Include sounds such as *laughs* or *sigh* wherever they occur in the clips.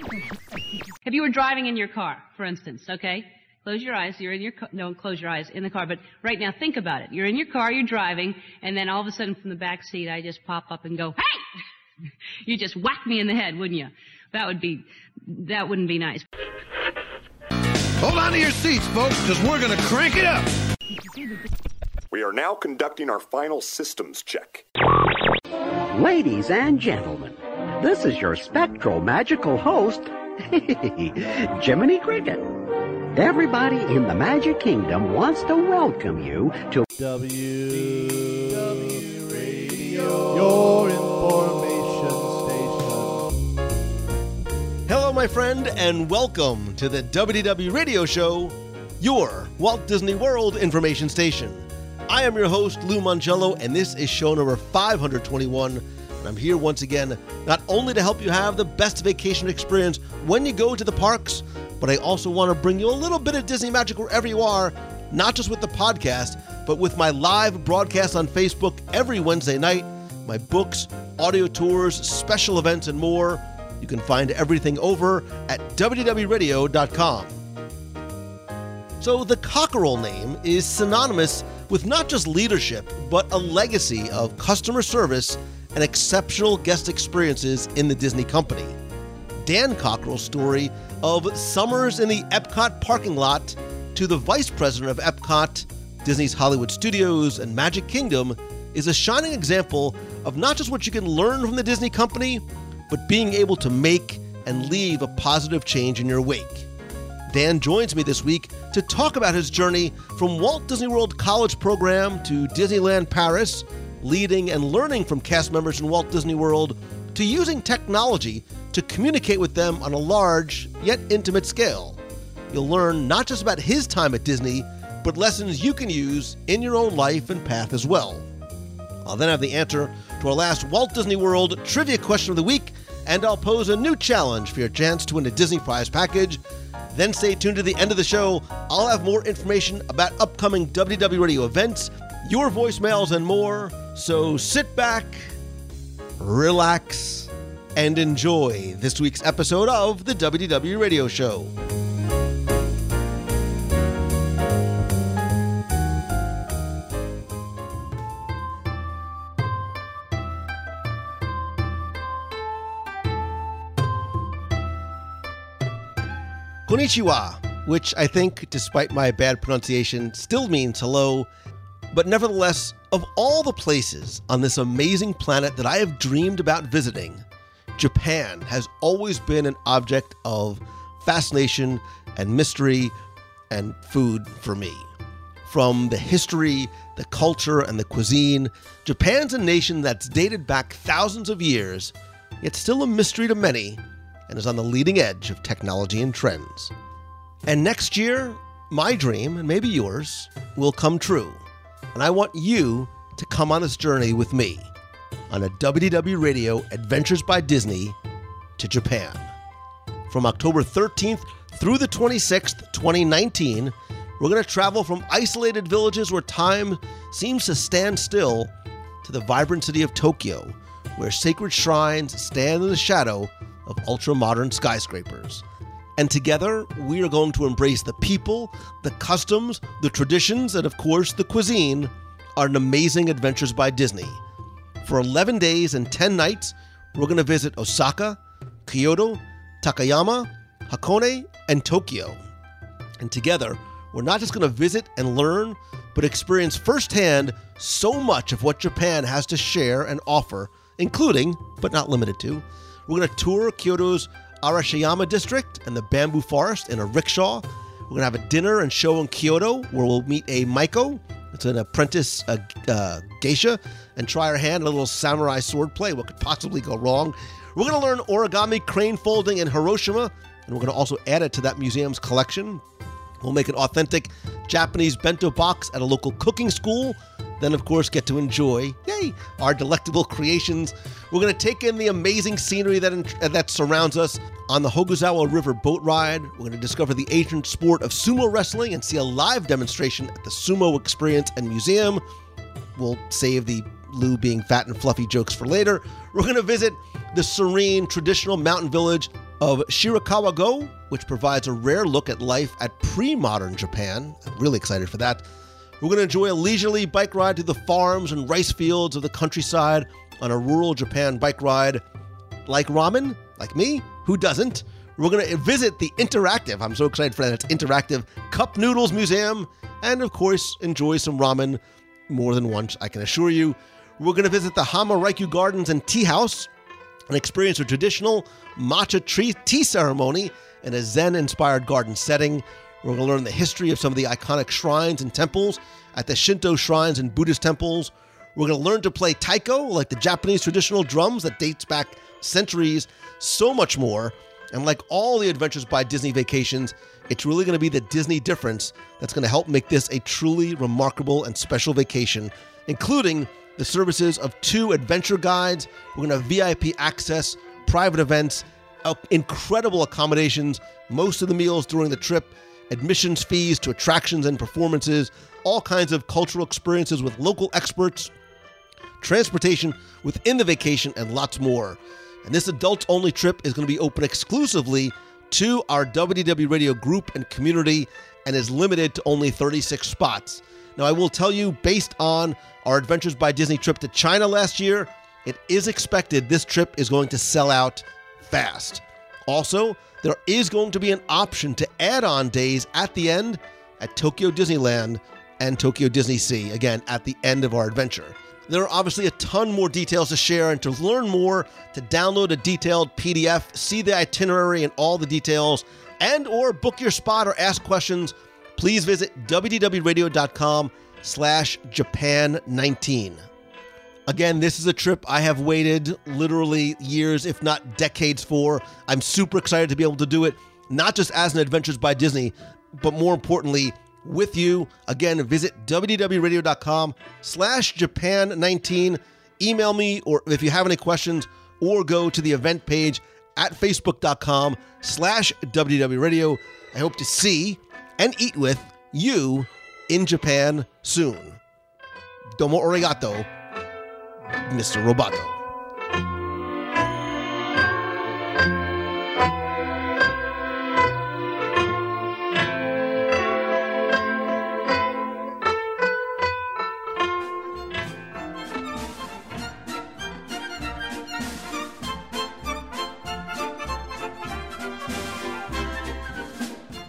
If you were driving in your car, for instance, okay? Close your eyes. You're in your car. No, close your eyes in the car. But right now, think about it. You're in your car. You're driving, and then all of a sudden, from the back seat, I just pop up and go, "Hey!" *laughs* you just whack me in the head, wouldn't you? That would be. That wouldn't be nice. Hold on to your seats, folks, because we're going to crank it up. We are now conducting our final systems check. Ladies and gentlemen, this is your spectral magical host, *laughs* Jiminy Cricket. Everybody in the Magic Kingdom wants to welcome you to W w Radio, your information station. Hello, my friend, and welcome to the WDW Radio Show, your Walt Disney World information station. I am your host, Lou Mongello, and this is show number 521. I'm here once again, not only to help you have the best vacation experience when you go to the parks, but I also want to bring you a little bit of Disney magic wherever you are, not just with the podcast, but with my live broadcast on Facebook every Wednesday night, my books, audio tours, special events, and more. You can find everything over at WDWRadio.com. So, the Cockerell name is synonymous with not just leadership, but a legacy of customer service and exceptional guest experiences in the Disney company. Dan Cockerell's story of summers in the Epcot parking lot to the vice president of Epcot, Disney's Hollywood Studios, and Magic Kingdom is a shining example of not just what you can learn from the Disney company, but being able to make and leave a positive change in your wake. Dan joins me this week to talk about his journey from Walt Disney World College program to Disneyland Paris, leading and learning from cast members in Walt Disney World, to using technology to communicate with them on a large yet intimate scale. You'll learn not just about his time at Disney, but lessons you can use in your own life and path as well. I'll then have the answer to our last Walt Disney World trivia question of the week, and I'll pose a new challenge for your chance to win a Disney Prize package then stay tuned to the end of the show. I'll have more information about upcoming WDW Radio events, your voicemails, and more. So sit back, relax, and enjoy this week's episode of the WDW Radio Show. Konnichiwa, which I think, despite my bad pronunciation, still means hello. But nevertheless, of all the places on this amazing planet that I have dreamed about visiting, Japan has always been an object of fascination and mystery and food for me. From the history, the culture, and the cuisine, Japan's a nation that's dated back thousands of years, yet still a mystery to many and is on the leading edge of technology and trends. And next year, my dream, and maybe yours, will come true. And I want you to come on this journey with me on a WDW Radio Adventures by Disney to Japan. From October 13th through the 26th, 2019, we're going to travel from isolated villages where time seems to stand still to the vibrant city of Tokyo, where sacred shrines stand in the shadow of ultra modern skyscrapers. And together, we are going to embrace the people, the customs, the traditions, and of course, the cuisine an amazing adventures by Disney. For 11 days and 10 nights, we're going to visit Osaka, Kyoto, Takayama, Hakone, and Tokyo. And together, we're not just going to visit and learn, but experience firsthand so much of what Japan has to share and offer, including, but not limited to, we're going to tour Kyoto's Arashiyama district and the bamboo forest in a rickshaw. We're going to have a dinner and show in Kyoto where we'll meet a Maiko. It's an apprentice uh, uh, geisha and try her hand at a little samurai sword play. What could possibly go wrong? We're going to learn origami crane folding in Hiroshima, and we're going to also add it to that museum's collection. We'll make an authentic Japanese bento box at a local cooking school. Then, of course, get to enjoy, yay, our delectable creations. We're going to take in the amazing scenery that, that surrounds us on the Hozugawa River boat ride. We're going to discover the ancient sport of sumo wrestling and see a live demonstration at the Sumo Experience and Museum. We'll save the Lou being fat and fluffy jokes for later. We're going to visit the serene traditional mountain village of Shirakawa Go, which provides a rare look at life at pre modern Japan. I'm really excited for that. We're going to enjoy a leisurely bike ride to the farms and rice fields of the countryside on a rural Japan bike ride. Like ramen, like me, who doesn't? We're going to visit the interactive, I'm so excited for that, it's interactive Cup Noodles Museum, and of course, enjoy some ramen more than once, I can assure you. We're going to visit the Hamarikyu Gardens and Tea House and experience a traditional matcha tree tea ceremony in a Zen inspired garden setting. We're going to learn the history of some of the iconic shrines and temples at the Shinto shrines and Buddhist temples. We're going to learn to play taiko, like the Japanese traditional drums that dates back centuries, so much more. And like all the Adventures by Disney vacations, it's really going to be the Disney difference that's going to help make this a truly remarkable and special vacation, including the services of two adventure guides. We're going to have VIP access, private events, uh, incredible accommodations, most of the meals during the trip, admissions fees to attractions and performances, all kinds of cultural experiences with local experts, transportation within the vacation, and lots more. And this adults only trip is going to be open exclusively to our WW Radio group and community and is limited to only 36 spots. Now, I will tell you, based on our Adventures by Disney trip to China last year, it is expected this trip is going to sell out fast. Also, there is going to be an option to add on days at the end at Tokyo Disneyland and Tokyo Disney Sea, again, at the end of our adventure. There are obviously a ton more details to share, and to learn more, to download a detailed PDF, see the itinerary and all the details, and or book your spot or ask questions, please visit wdwradio.com slash Japan19. Again, this is a trip I have waited literally years, if not decades for. I'm super excited to be able to do it, not just as an Adventures by Disney, but more importantly, with you. Again, visit wdwradio.com slash Japan19. Email me, or if you have any questions, or go to the event page at facebook.com slash wwradio. I hope to see and eat with you in Japan soon. Domo arigato, Mr. Roboto.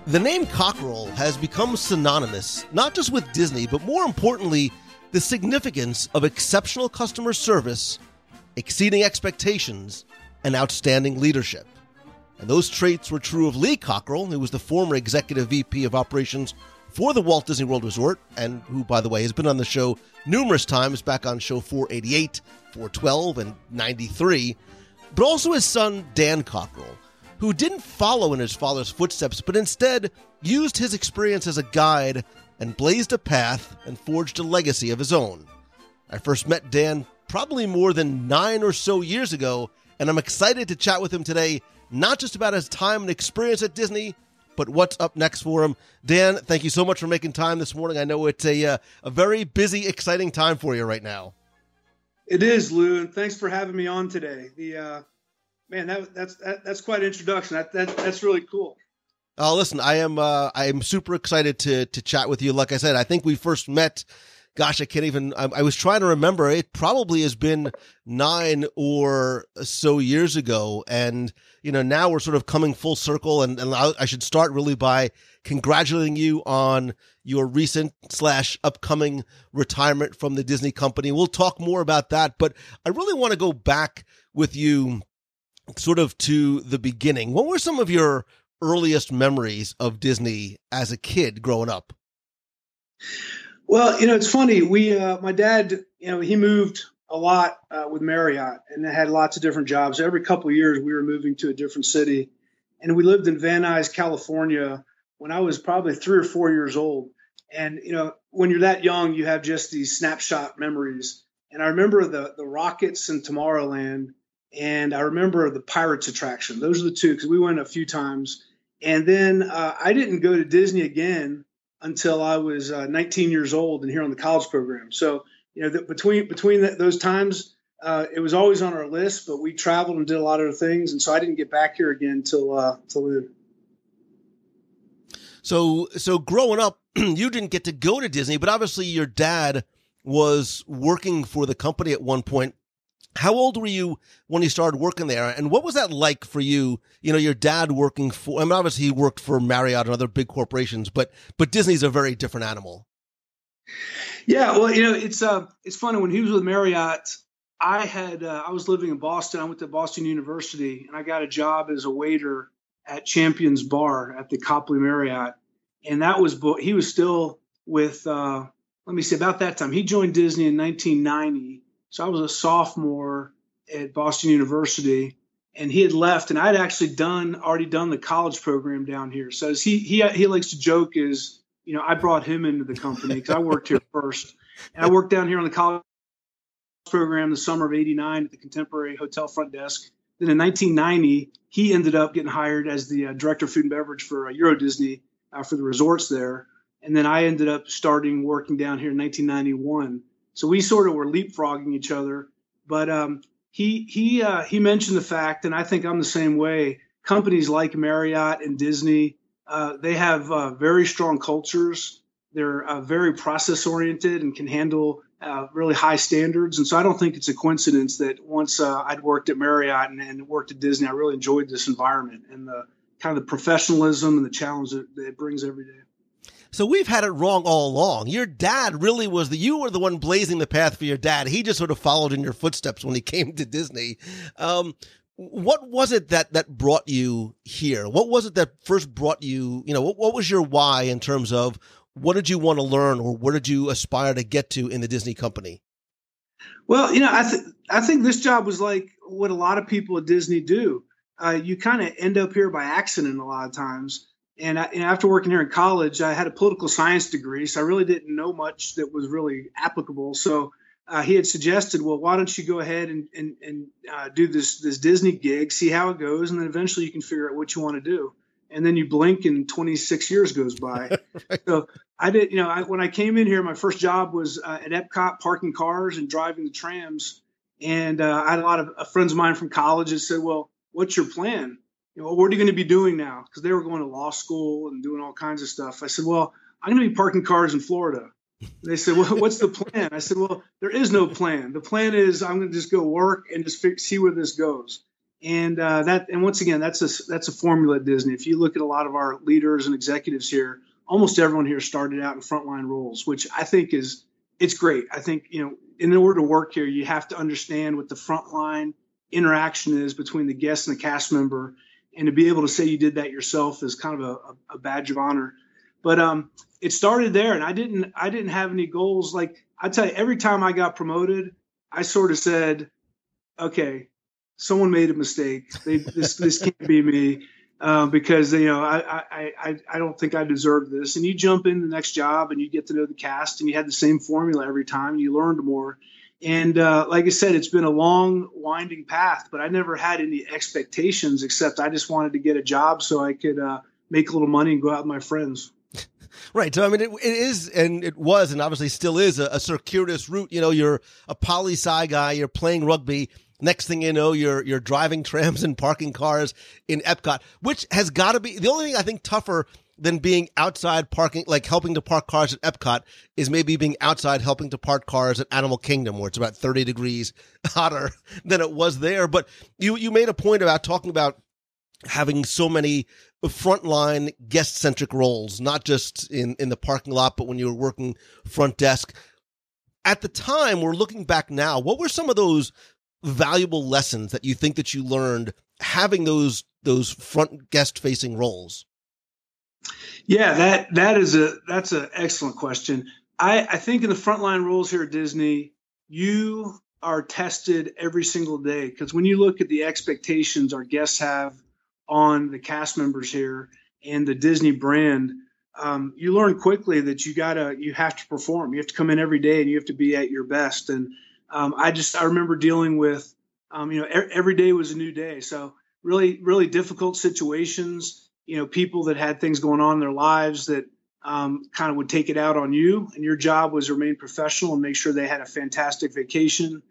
The name Cockerell has become synonymous not just with Disney, but more importantly, the significance of exceptional customer service, exceeding expectations, and outstanding leadership. And those traits were true of Lee Cockerell, who was the former executive VP of operations for the Walt Disney World Resort, and who, by the way, has been on the show numerous times back on show 488, 412, and 93, but also his son, Dan Cockerell who didn't follow in his father's footsteps, but instead used his experience as a guide and blazed a path and forged a legacy of his own. I first met Dan probably more than nine or so years ago, and I'm excited to chat with him today, not just about his time and experience at Disney, but what's up next for him. Dan, thank you so much for making time this morning. I know it's a, uh, a very busy, exciting time for you right now. It is, Lou, and thanks for having me on today. The uh, man, that, that's that, that's quite an introduction. That, that that's really cool. Oh, listen, I am uh, I am super excited to to chat with you. Like I said, I think we first met. Gosh, I can't even. I, I was trying to remember. It probably has been nine or so years ago, and you know now we're sort of coming full circle. And, and I, I should start really by congratulating you on your recent slash upcoming retirement from the Disney company. We'll talk more about that, but I really want to go back with you sort of to the beginning. What were some of your earliest memories of Disney as a kid growing up? Well, you know, it's funny. We, uh, my dad, you know, he moved a lot uh, with Marriott and had lots of different jobs. Every couple years, we were moving to a different city, and we lived in Van Nuys, California, when I was probably three or four years old. And you know, when you're that young, you have just these snapshot memories. And I remember the the rockets in Tomorrowland and I remember the Pirates attraction. Those are the two because we went a few times. And then uh, I didn't go to Disney again until I was uh, 19 years old and here on the college program. So you know, the, between between the, those times, uh, it was always on our list, but we traveled and did a lot of things, and so I didn't get back here again until uh, till then. So, so growing up, *clears throat* you didn't get to go to Disney, but obviously your dad was working for the company at one point. How old were you when you started working there? And what was that like for you? You know, your dad working for, I mean, obviously he worked for Marriott and other big corporations, but, but Disney's a very different animal. Yeah. Well, you know, it's, uh, it's funny when he was with Marriott, I had, uh, I was living in Boston. I went to Boston University and I got a job as a waiter at Champions Bar at the Copley Marriott. And that was, he was still with, uh, let me see, about that time. He joined Disney in 1990 so I was a sophomore at Boston University, and he had left, and I'd actually done already done the college program down here. So as he he he likes to joke is, you know, I brought him into the company because I worked here first, and I worked down here on the college program the summer of '89 at the Contemporary Hotel front desk. Then in 1990, he ended up getting hired as the uh, director of food and beverage for uh, Euro Disney uh, for the resorts there. And then I ended up starting working down here in 1991. So we sort of were leapfrogging each other. But um, he he uh, he mentioned the fact, and I think I'm the same way. Companies like Marriott and Disney, uh, they have uh, very strong cultures. They're uh, very process oriented and can handle uh, really high standards. And so I don't think it's a coincidence that once uh, I'd worked at Marriott and, and, worked at Disney, I really enjoyed this environment and the kind of the professionalism and the challenge that, that it brings every day. So we've had it wrong all along. Your dad really was the, you were the one blazing the path for your dad. He just sort of followed in your footsteps when he *laughs* came to Disney. Um, what was it that, that brought you here? What was it that first brought you, you know, what, what was your why in terms of what did you want to learn or what did you aspire to get to in the Disney company? Well, you know, I, th- I think this job was like what a lot of people at Disney do. Uh, you kind of end up here by accident a lot of times. And, I, and, after working here in college, I had a political science degree, so I really didn't know much that was really applicable. So uh, he had suggested, well, why don't you go ahead and, and, and uh, do this this Disney gig, see how it goes, and then eventually you can figure out what you want to do. And then you blink, and 26 years goes by. *laughs* right. So I did, you know, I, when I came in here, my first job was uh, at Epcot, parking cars and driving the trams. And uh, I had a lot of uh, friends of mine from college that said, well, what's your plan? You know, what are you going to be doing now? Because they were going to law school and doing all kinds of stuff. I said, well, I'm going to be parking cars in Florida. they said, well, what's the plan? I said, well, there is no plan. The plan is I'm going to just go work and just see where this goes. And uh, that, and once again, that's a that's a formula at Disney. If you look at a lot of our leaders and executives here, almost everyone here started out in frontline roles, which I think is it's great. I think you know, in order to work here, you have to understand what the frontline interaction is between the guest and the cast member, and to be able to say you did that yourself is kind of a, a badge of honor. But um, it started there, and I didn't I didn't have any goals. Like I tell you, every time I got promoted, I sort of said, "Okay, someone made a mistake. They, this this can't be me." Uh, because you know I, I I I don't think I deserve this. And you jump in the next job and you get to know the cast and you had the same formula every time and you learned more. And uh, like I said, it's been a long, winding path, but I never had any expectations except I just wanted to get a job so I could uh, make a little money and go out with my friends. *laughs* Right. So, I mean, it, it is, and it was, and obviously still is a, a circuitous route. You know, you're a poli sci guy, you're playing rugby. Next thing you know, you're you're driving *laughs* trams and parking cars in Epcot, which has got to be the only thing I think tougher than being outside parking, like helping to park cars at Epcot, is maybe being outside helping to park cars at Animal Kingdom, where it's about 30 degrees *laughs* hotter than it was there. But you, you made a point about talking about having so many frontline guest centric roles, not just in, in the parking lot, but when you were working front desk. At the time, we're looking back now, what were some of those valuable lessons that you think that you learned having those those front guest facing roles? Yeah, that that is a that's an excellent question. I, I think in the frontline roles here at Disney, you are tested every single day because when you look at the expectations our guests have on the cast members here and the Disney brand, um, you learn quickly that you gotta you have to perform. You have to come in every day and you have to be at your best. And um, I just I remember dealing with um, you know every day was a new day. So really really difficult situations you know people that had things going on in their lives that um, kind of would take it out on you and your job was to remain professional and make sure they had a fantastic vacation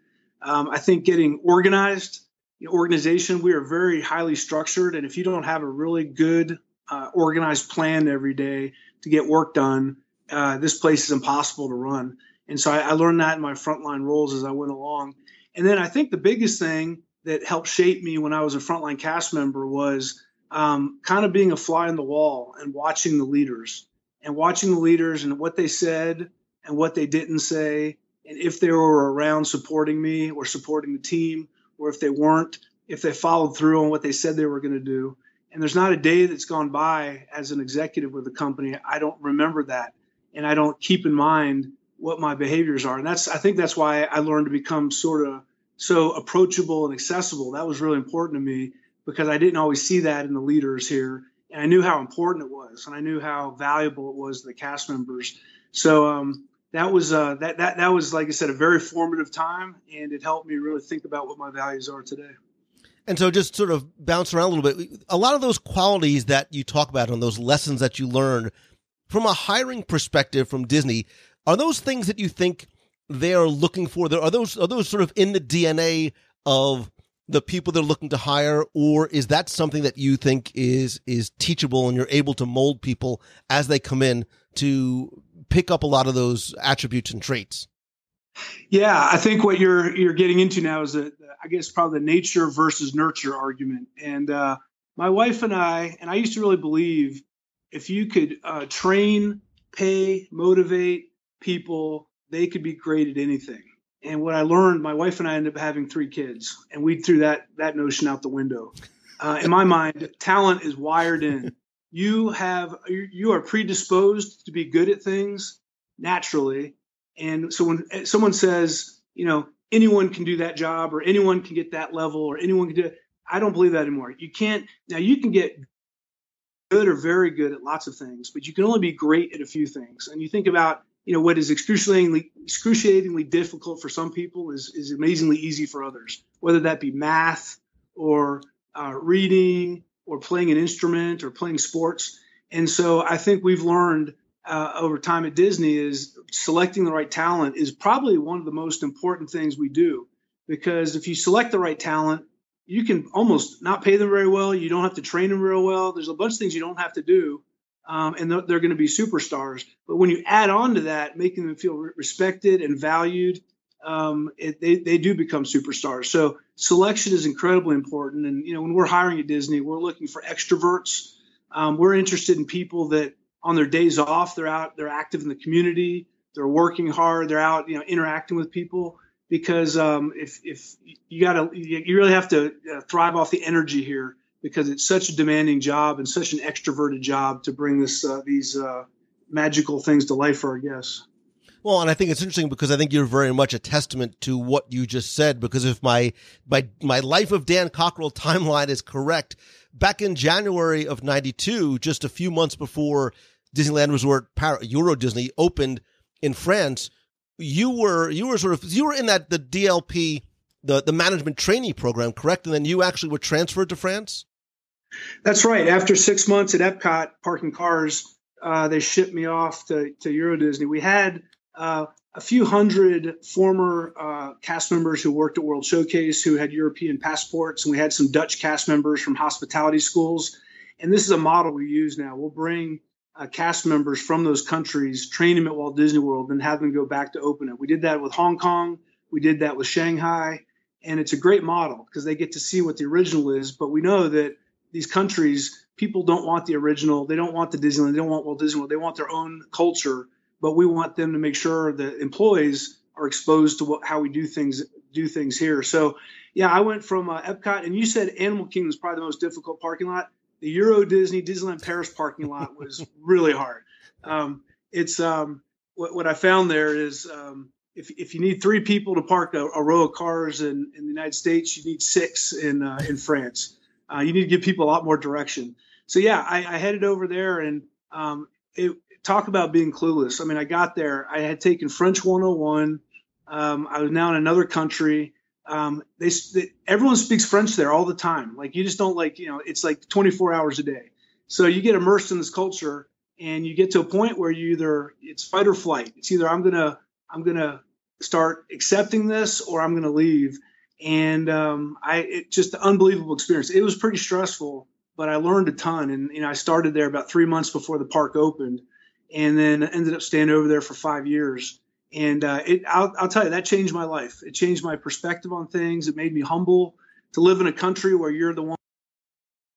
Um, I think getting organized, you know, organization, we are very highly structured. And if you don't have a really good, uh, organized plan every day to get work done, uh, this place is impossible to run. And so I, I learned that in my frontline roles as I went along. And then I think the biggest thing that helped shape me when I was a frontline cast member was um, kind of being a fly on the wall and watching the leaders and watching the leaders and what they said and what they didn't say and if they were around supporting me or supporting the team or if they weren't if they followed through on what they said they were going to do. And there's not a day that's gone by as an executive with the company i don't remember that. And i don't keep in mind what my behaviors are. And that's i think that's why i learned to become sort of so approachable and accessible. That was really important to me because i didn't always see that in the leaders here and i knew how important it was and i knew how valuable it was to the cast members so um, that was uh, that that that was like I said a very formative time, and it helped me really think about what my values are today. And so, just sort of bounce around a little bit. A lot of those qualities that you talk about and those lessons that you learn from a hiring perspective from Disney are those things that you think they are looking for. Are those are those sort of in the DNA of the people they're looking to hire, or is that something that you think is is teachable and you're able to mold people as they come in to pick up a lot of those attributes and traits. Yeah, I think what you're you're getting into now is a, I guess probably the nature versus nurture argument. And uh, my wife and I, and I used to really believe if you could uh, train, pay, motivate people, they could be great at anything. And what I learned, my wife and I ended up having three kids, and we threw that that notion out the window. Uh, in my mind, talent is wired in. You have you are predisposed to be good at things naturally. And so when eh, someone says you know anyone can do that job or anyone can get that level or anyone can do it i don't believe that anymore. You can't now you can get good or very good at lots of things but you can only be great at a few things. And you think about you know what is excruciatingly excruciatingly difficult for some people is is amazingly easy for others whether that be math or uh, reading or playing an instrument or playing sports. And so I think we've learned uh, over time at Disney is selecting the right talent is probably one of the most important things we do because if you select the right talent, you can almost not pay them very well. You don't have to train them real well. There's a bunch of things you don't have to do, um, and they're, going to be superstars. But when you add on to that, making them feel respected and valued, um, it, they, they do become superstars. So selection is incredibly important. And, you know, when we're hiring at Disney, we're looking for extroverts. Um, we're interested in people that on their days off, they're out, they're active in the community, they're working hard, they're out, you know, interacting with people. Because um, if, if you got to, you really have to uh, thrive off the energy here because it's such a demanding job and such an extroverted job to bring this uh, these uh, magical things to life for our guests. Well, and I think it's interesting because I think you're very much a testament to what you just said. Because if my my my life of Dan Cockerell timeline is correct, back in January of '92, just a few months before Disneyland Resort Euro Disney opened in France, you were you were sort of you were in that the DLP the the management trainee program, correct? And then you actually were transferred to France. That's right. After six months at Epcot parking cars, uh, they shipped me off to, to Euro Disney. We had uh, a few hundred former uh, cast members who worked at World Showcase who had European passports, and we had some Dutch cast members from hospitality schools. And this is a model we use now. We'll bring uh, cast members from those countries, train them at Walt Disney World, and have them go back to open it. We did that with Hong Kong. We did that with Shanghai. And it's a great model because they get to see what the original is. But we know that these countries, people don't want the original. They don't want the Disneyland. They don't want Walt Disney World. They want their own culture but we want them to make sure that employees are exposed to what, how we do things do things here. So, yeah, I went from uh, Epcot, and you said Animal Kingdom is probably the most difficult parking lot. The Euro Disney Disneyland Paris parking lot was *laughs* really hard. Um, it's um, what, what, I found there is um, if, if you need three people to park a, a, row of cars in, in the United States, you need six in uh, in France. Uh, you need to give people a lot more direction. So yeah, I, I headed over there, and um, it, talk about being clueless. I mean, I got there. I had taken French 101. Um, I was now in another country. Um, they, they, everyone speaks French there all the time. Like you just don't like you know it's like 24 hours a day. So you get immersed in this culture, and you get to a point where you either it's fight or flight. It's either I'm gonna I'm gonna start accepting this or I'm to leave. And um, I it just an unbelievable experience. It was pretty stressful, but I learned a ton. And you know, I started there about three months before the park opened, and then ended up staying over there for five years. And uh, it, I'll, I'll tell you, that changed my life. It changed my perspective on things. It made me humble to live in a country where you're the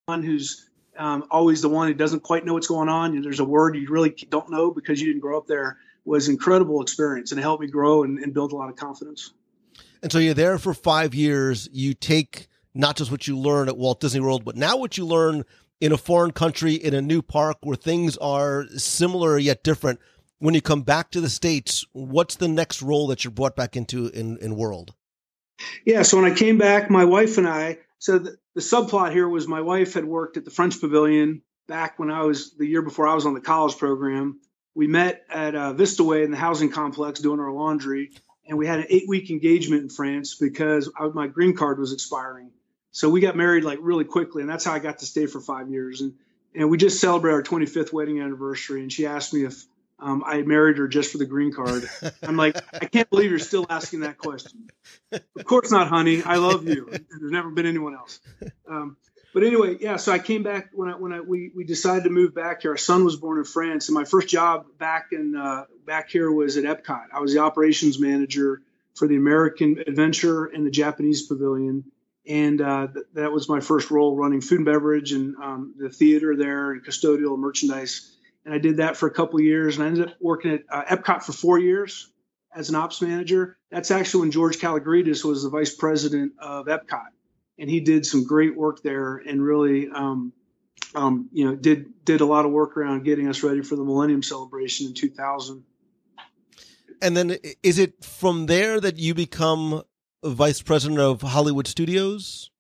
one who's um, always the one who doesn't quite know what's going on. There's a word you really don't know because you didn't grow up there. Was incredible experience and it helped me grow and, and build a lot of confidence. And so you're there for five years. You take not just what you learn at Walt Disney World, but now what you learn in a foreign country, in a new park where things are similar yet different. When you come back to the States, what's the next role that you're brought back into in, in World? Yeah, so when I came back, my wife and I, so the, the subplot here was my wife had worked at the French Pavilion back when I was the year before I was on the college program. We met at uh, Vista Way in the housing complex doing our laundry, and we had an eight week engagement in France because I, my green card was expiring. So we got married like really quickly, and that's how I got to stay for five years. And and we just celebrated our 25th wedding anniversary, and she asked me if um, I married her just for the green card. I'm like, I can't believe you're still asking that question. Of course not, honey. I love you. There's never been anyone else. Um, but anyway, yeah. So I came back when I when I we, we decided to move back here. Our son was born in France, and my first job back in uh, back here was at Epcot. I was the operations manager for the American Adventure and the Japanese Pavilion, and uh, th- that was my first role running food and beverage and um, the theater there and custodial merchandise and I did that for a couple years, and I ended up working at uh, Epcot for four years as an ops manager. That's actually when George Kalogridis was the vice president of Epcot, and he did some great work there, and really, um, um, you know, did did a lot of work around getting us ready for the Millennium Celebration in 2000. And then, is it from there that you become vice president of Hollywood Studios?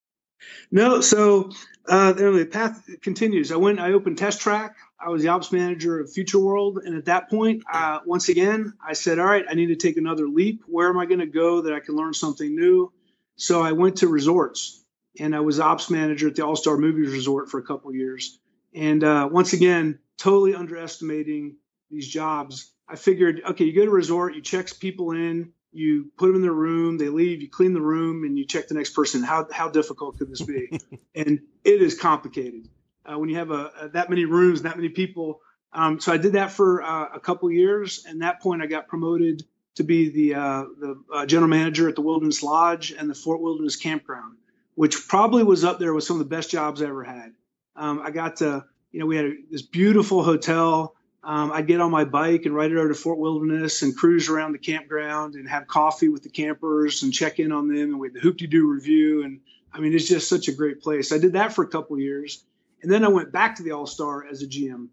No, so uh, the path continues. I went, I opened Test Track. I was the ops manager of Future World, and at that point, uh, once again, I said, "All right, I need to take another leap. Where am I going to go that I can learn something new?" So I went to resorts, and I was ops manager at the All Star Movies Resort for a couple years. And uh, once again, totally underestimating these jobs. I figured, okay, you go to a resort, you check people in, you put them in their room, they leave, you clean the room, and you check the next person. How how difficult could this be? *laughs* and it is complicated uh, when you have a, a, that many rooms, that many people. Um, so I did that for uh, a couple years, and that point I got promoted to be the uh, the uh, general manager at the Wilderness Lodge and the Fort Wilderness Campground, which probably was up there with some of the best jobs I ever had. Um, I got to, you know, we had a, this beautiful hotel. Um, I'd get on my bike and ride it over to Fort Wilderness and cruise around the campground and have coffee with the campers and check in on them. And we had the Hoop-Dee-Doo Revue. And I mean, it's just such a great place. I did that for a couple years. And then I went back to the All Star as a GM.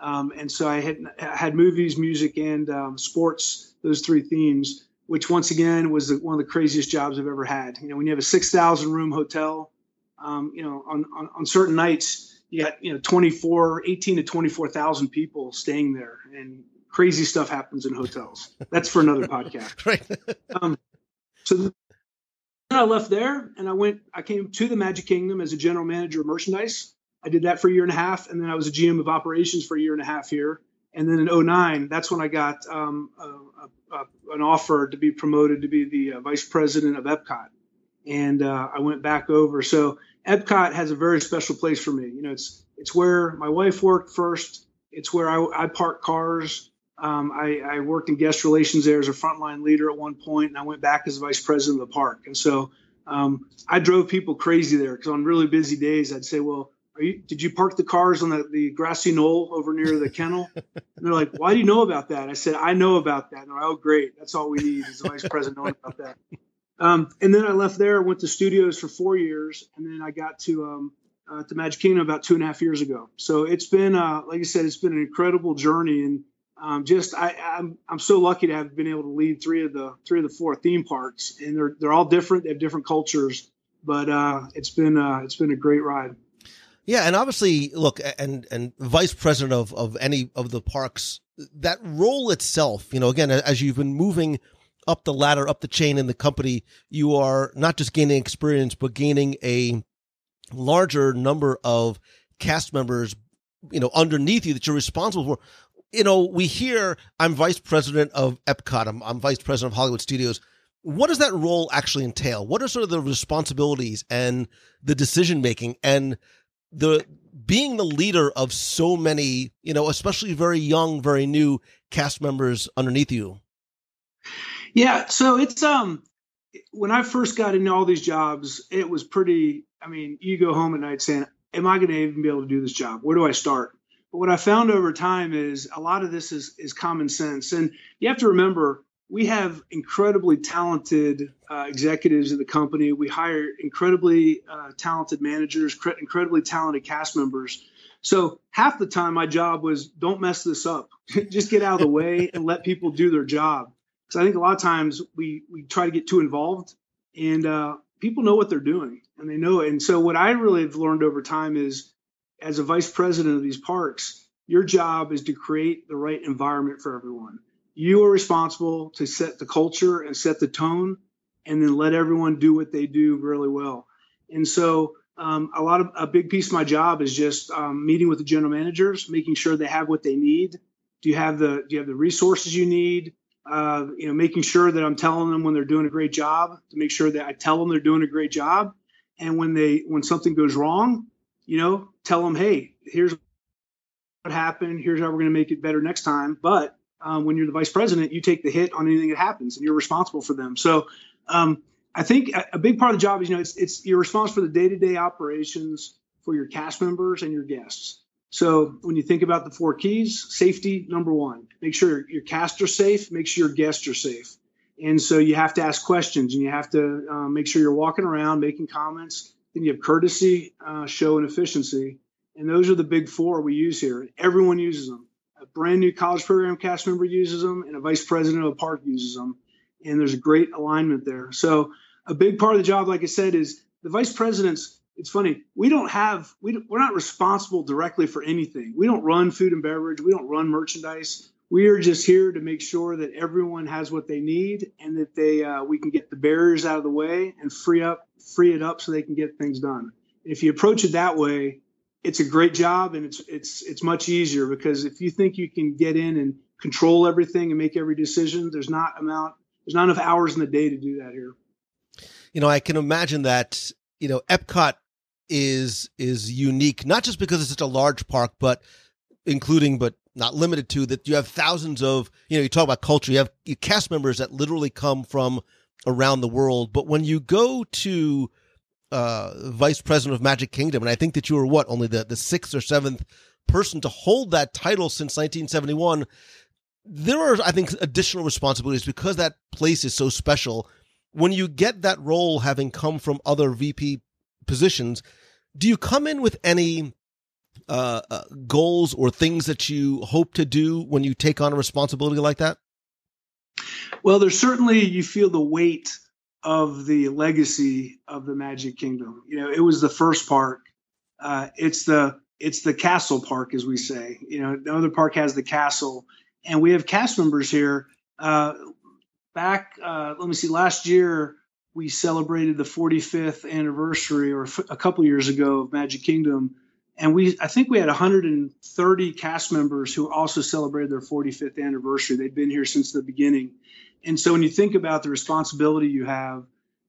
Um, and so I had had movies, music, and um, sports, those three themes, which once again was one of the craziest jobs I've ever had. You know, when you have a 6,000 room hotel, um, you know, on, on, on, certain nights, you got, you know, 24, 18 to 24,000 people staying there and crazy stuff happens in hotels. That's for another podcast. *laughs* right. Um, so then I left there and I went, I came to the Magic Kingdom as a general manager of merchandise. I did that for a year and a half, and then I was a GM of operations for a year and a half here. And then in 09, that's when I got um, a, a, an offer to be promoted to be the uh, vice president of Epcot. And uh, I went back over. So Epcot has a very special place for me. You know, it's it's where my wife worked first. It's where I, I park cars. Um, I, I, worked in guest relations there as a frontline leader at one point, and I went back as vice president of the park. And so um, I drove people crazy there because on really busy days, I'd say, well, you, did you park the cars on the, the grassy knoll over near the kennel? and they're like, why do you know about that? I said, I know about that. And they're like, oh, great. That's all we need is the vice president knowing about that. Um, and then I left there, went to studios for four years, and then I got to um, uh, to Magic Kingdom about two and a half years ago. So it's been, uh, like I said, it's been an incredible journey, and um, just I, I'm I'm so lucky to have been able to lead three of the three of the four theme parks, and they're they're all different. They have different cultures, but uh, it's been uh, it's been a great ride. Yeah, and obviously, look, and and vice president of of any of the parks, that role itself, you know, again, as you've been moving up the ladder, up the chain in the company, you are not just gaining experience, but gaining a larger number of cast members, you know, underneath you that you're responsible for. you know, we hear I'm vice president of Epcot, I'm, I'm vice president of Hollywood Studios. What does that role actually entail? What are sort of the responsibilities and the decision making and the being the leader of so many, you know, especially very young, very new cast members underneath you? Yeah, so it's um when I first got into all these jobs, it was pretty I mean, you go home at night saying, Am I gonna even be able to do this job? Where do I start? But what I found over time is a lot of this is is common sense. And you have to remember we have incredibly talented uh, executives in the company. We hire incredibly uh, talented managers, cre- incredibly talented cast members. So half the time, my job was don't mess this up. *laughs* Just get out of the way and let people do their job. Because I think a lot of times we we try to get too involved, and uh, people know what they're doing and they know it. And so what I really have learned over time is, as a vice president of these parks, your job is to create the right environment for everyone you are responsible to set the culture and set the tone and then let everyone do what they do really well. And so um, a lot of a big piece of my job is just um, meeting with the general managers making sure they have what they need. Do you have the do you have the resources you need? Uh, you know making sure that i'm telling them when they're doing a great job to make sure that i tell them they're doing a great job. And when they when something goes wrong you know tell them hey here's what happened. Here's how we're going to make it better next time. But um, when you're the vice president, you take the hit on anything that happens, and you're responsible for them. So, um, I think a, big part of the job is you know it's it's you're responsible for the day to day operations for your cast members and your guests. So when you think about the four keys, safety number one. Make sure your cast are safe. Make sure your guests are safe. And so you have to ask questions, and you have to uh, make sure you're walking around making comments. Then you have courtesy, uh, show, and efficiency. And those are the big four we use here. Everyone uses them a brand new college program cast member uses them, and a vice president of a park uses them. And there's a great alignment there. So a big part of the job, like I said, is the vice presidents. It's funny. We don't have we we're not responsible directly for anything. We don't run food and beverage. We don't run merchandise. We are just here to make sure that everyone has what they need and that they uh, we can get the barriers out of the way and free up free it up so they can get things done. If you approach it that way, it's a great job and it's it's it's much easier because if you think you can get in and control everything and make every decision, there's not amount there's not enough hours in the day to do that here. You know, I can imagine that, you know, Epcot is is unique, not just because it's such a large park, but including but not limited to that you have thousands of, you know, you talk about culture, you have cast members that literally come from around the world. But when you go to uh, vice president of Magic Kingdom, and I think that you were what only the the sixth or seventh person to hold that title since 1971. There are, I think, additional responsibilities because that place is so special. When you get that role, having come from other VP positions, do you come in with any uh, uh, goals or things that you hope to do when you take on a responsibility like that? Well, there's certainly you feel the weight of the legacy of the Magic Kingdom. You know, it was the first park. Uh, it's the it's the castle park, as we say. You know, the other park has the castle, and we have cast members here. Uh, back, uh, let me see, last year we celebrated the 45th anniversary, or a couple years ago, of Magic Kingdom, and we I think we had 130 cast members who also celebrated their 45th anniversary. They'd been here since the beginning, and so when you think about the responsibility you have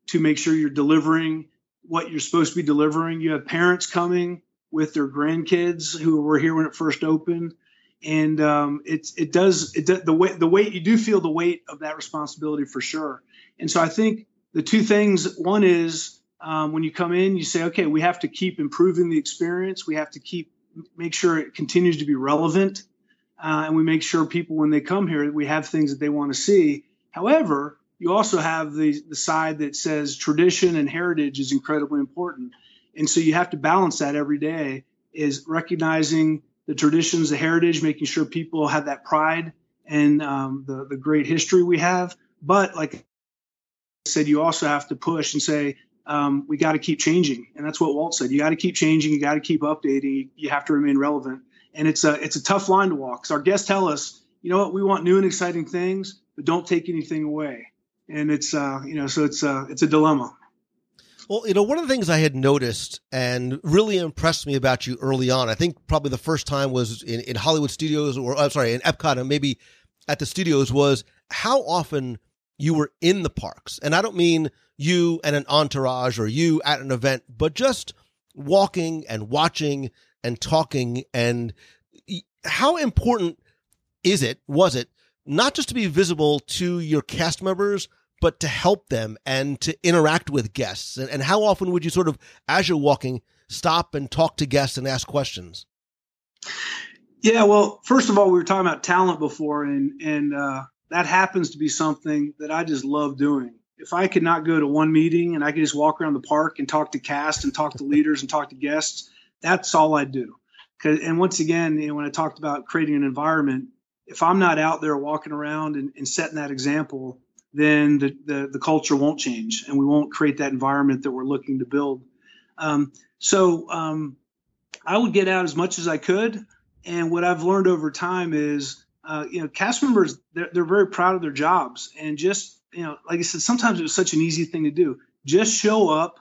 to make sure you're delivering what you're supposed to be delivering, you have parents coming with their grandkids who were here when it first opened. And um, it's it does it does, the weight the weight you do feel the weight of that responsibility for sure. And so I think the two things one is um, when you come in you say okay we have to keep improving the experience we have to keep make sure it continues to be relevant uh, and we make sure people when they come here we have things that they want to see However, you also have the, the side that says tradition and heritage is incredibly important. And so you have to balance that every day is recognizing the traditions, the heritage, making sure people have that pride and um, the, the great history we have. But like I said, you also have to push and say, um, we got to keep changing. And that's what Walt said. You got to keep changing. You got to keep updating. You have to remain relevant. And it's a, it's a tough line to walk. Because our guests tell us, you know what, we want new and exciting things, but don't take anything away. And it's uh, you know, so it's uh, it's a dilemma. Well, you know, one of the things I had noticed and really impressed me about you early on, I think probably the first time was in, in Hollywood studios or I'm sorry, in Epcot and maybe at the studios was how often you were in the parks. And I don't mean you and an entourage or you at an event, but just walking and watching and talking and how important is it, was it, not just to be visible to your cast members, but to help them and to interact with guests? And, and how often would you sort of, as you're walking, stop and talk to guests and ask questions? Yeah, well, first of all, we were talking about talent before, and and uh, that happens to be something that I just love doing. If I could not go to one meeting and I could just walk around the park and talk to cast and talk to *laughs* leaders and talk to guests, that's all I'd do. And once again, you know, when I talked about creating an environment, if I'm not out there walking around and, and setting that example, then the, the, the culture won't change and we won't create that environment that we're looking to build. Um, so um, I would get out as much as I could. And what I've learned over time is, uh, you know, cast members, they're, they're very proud of their jobs. And just, you know, like I said, sometimes it was such an easy thing to do. Just show up,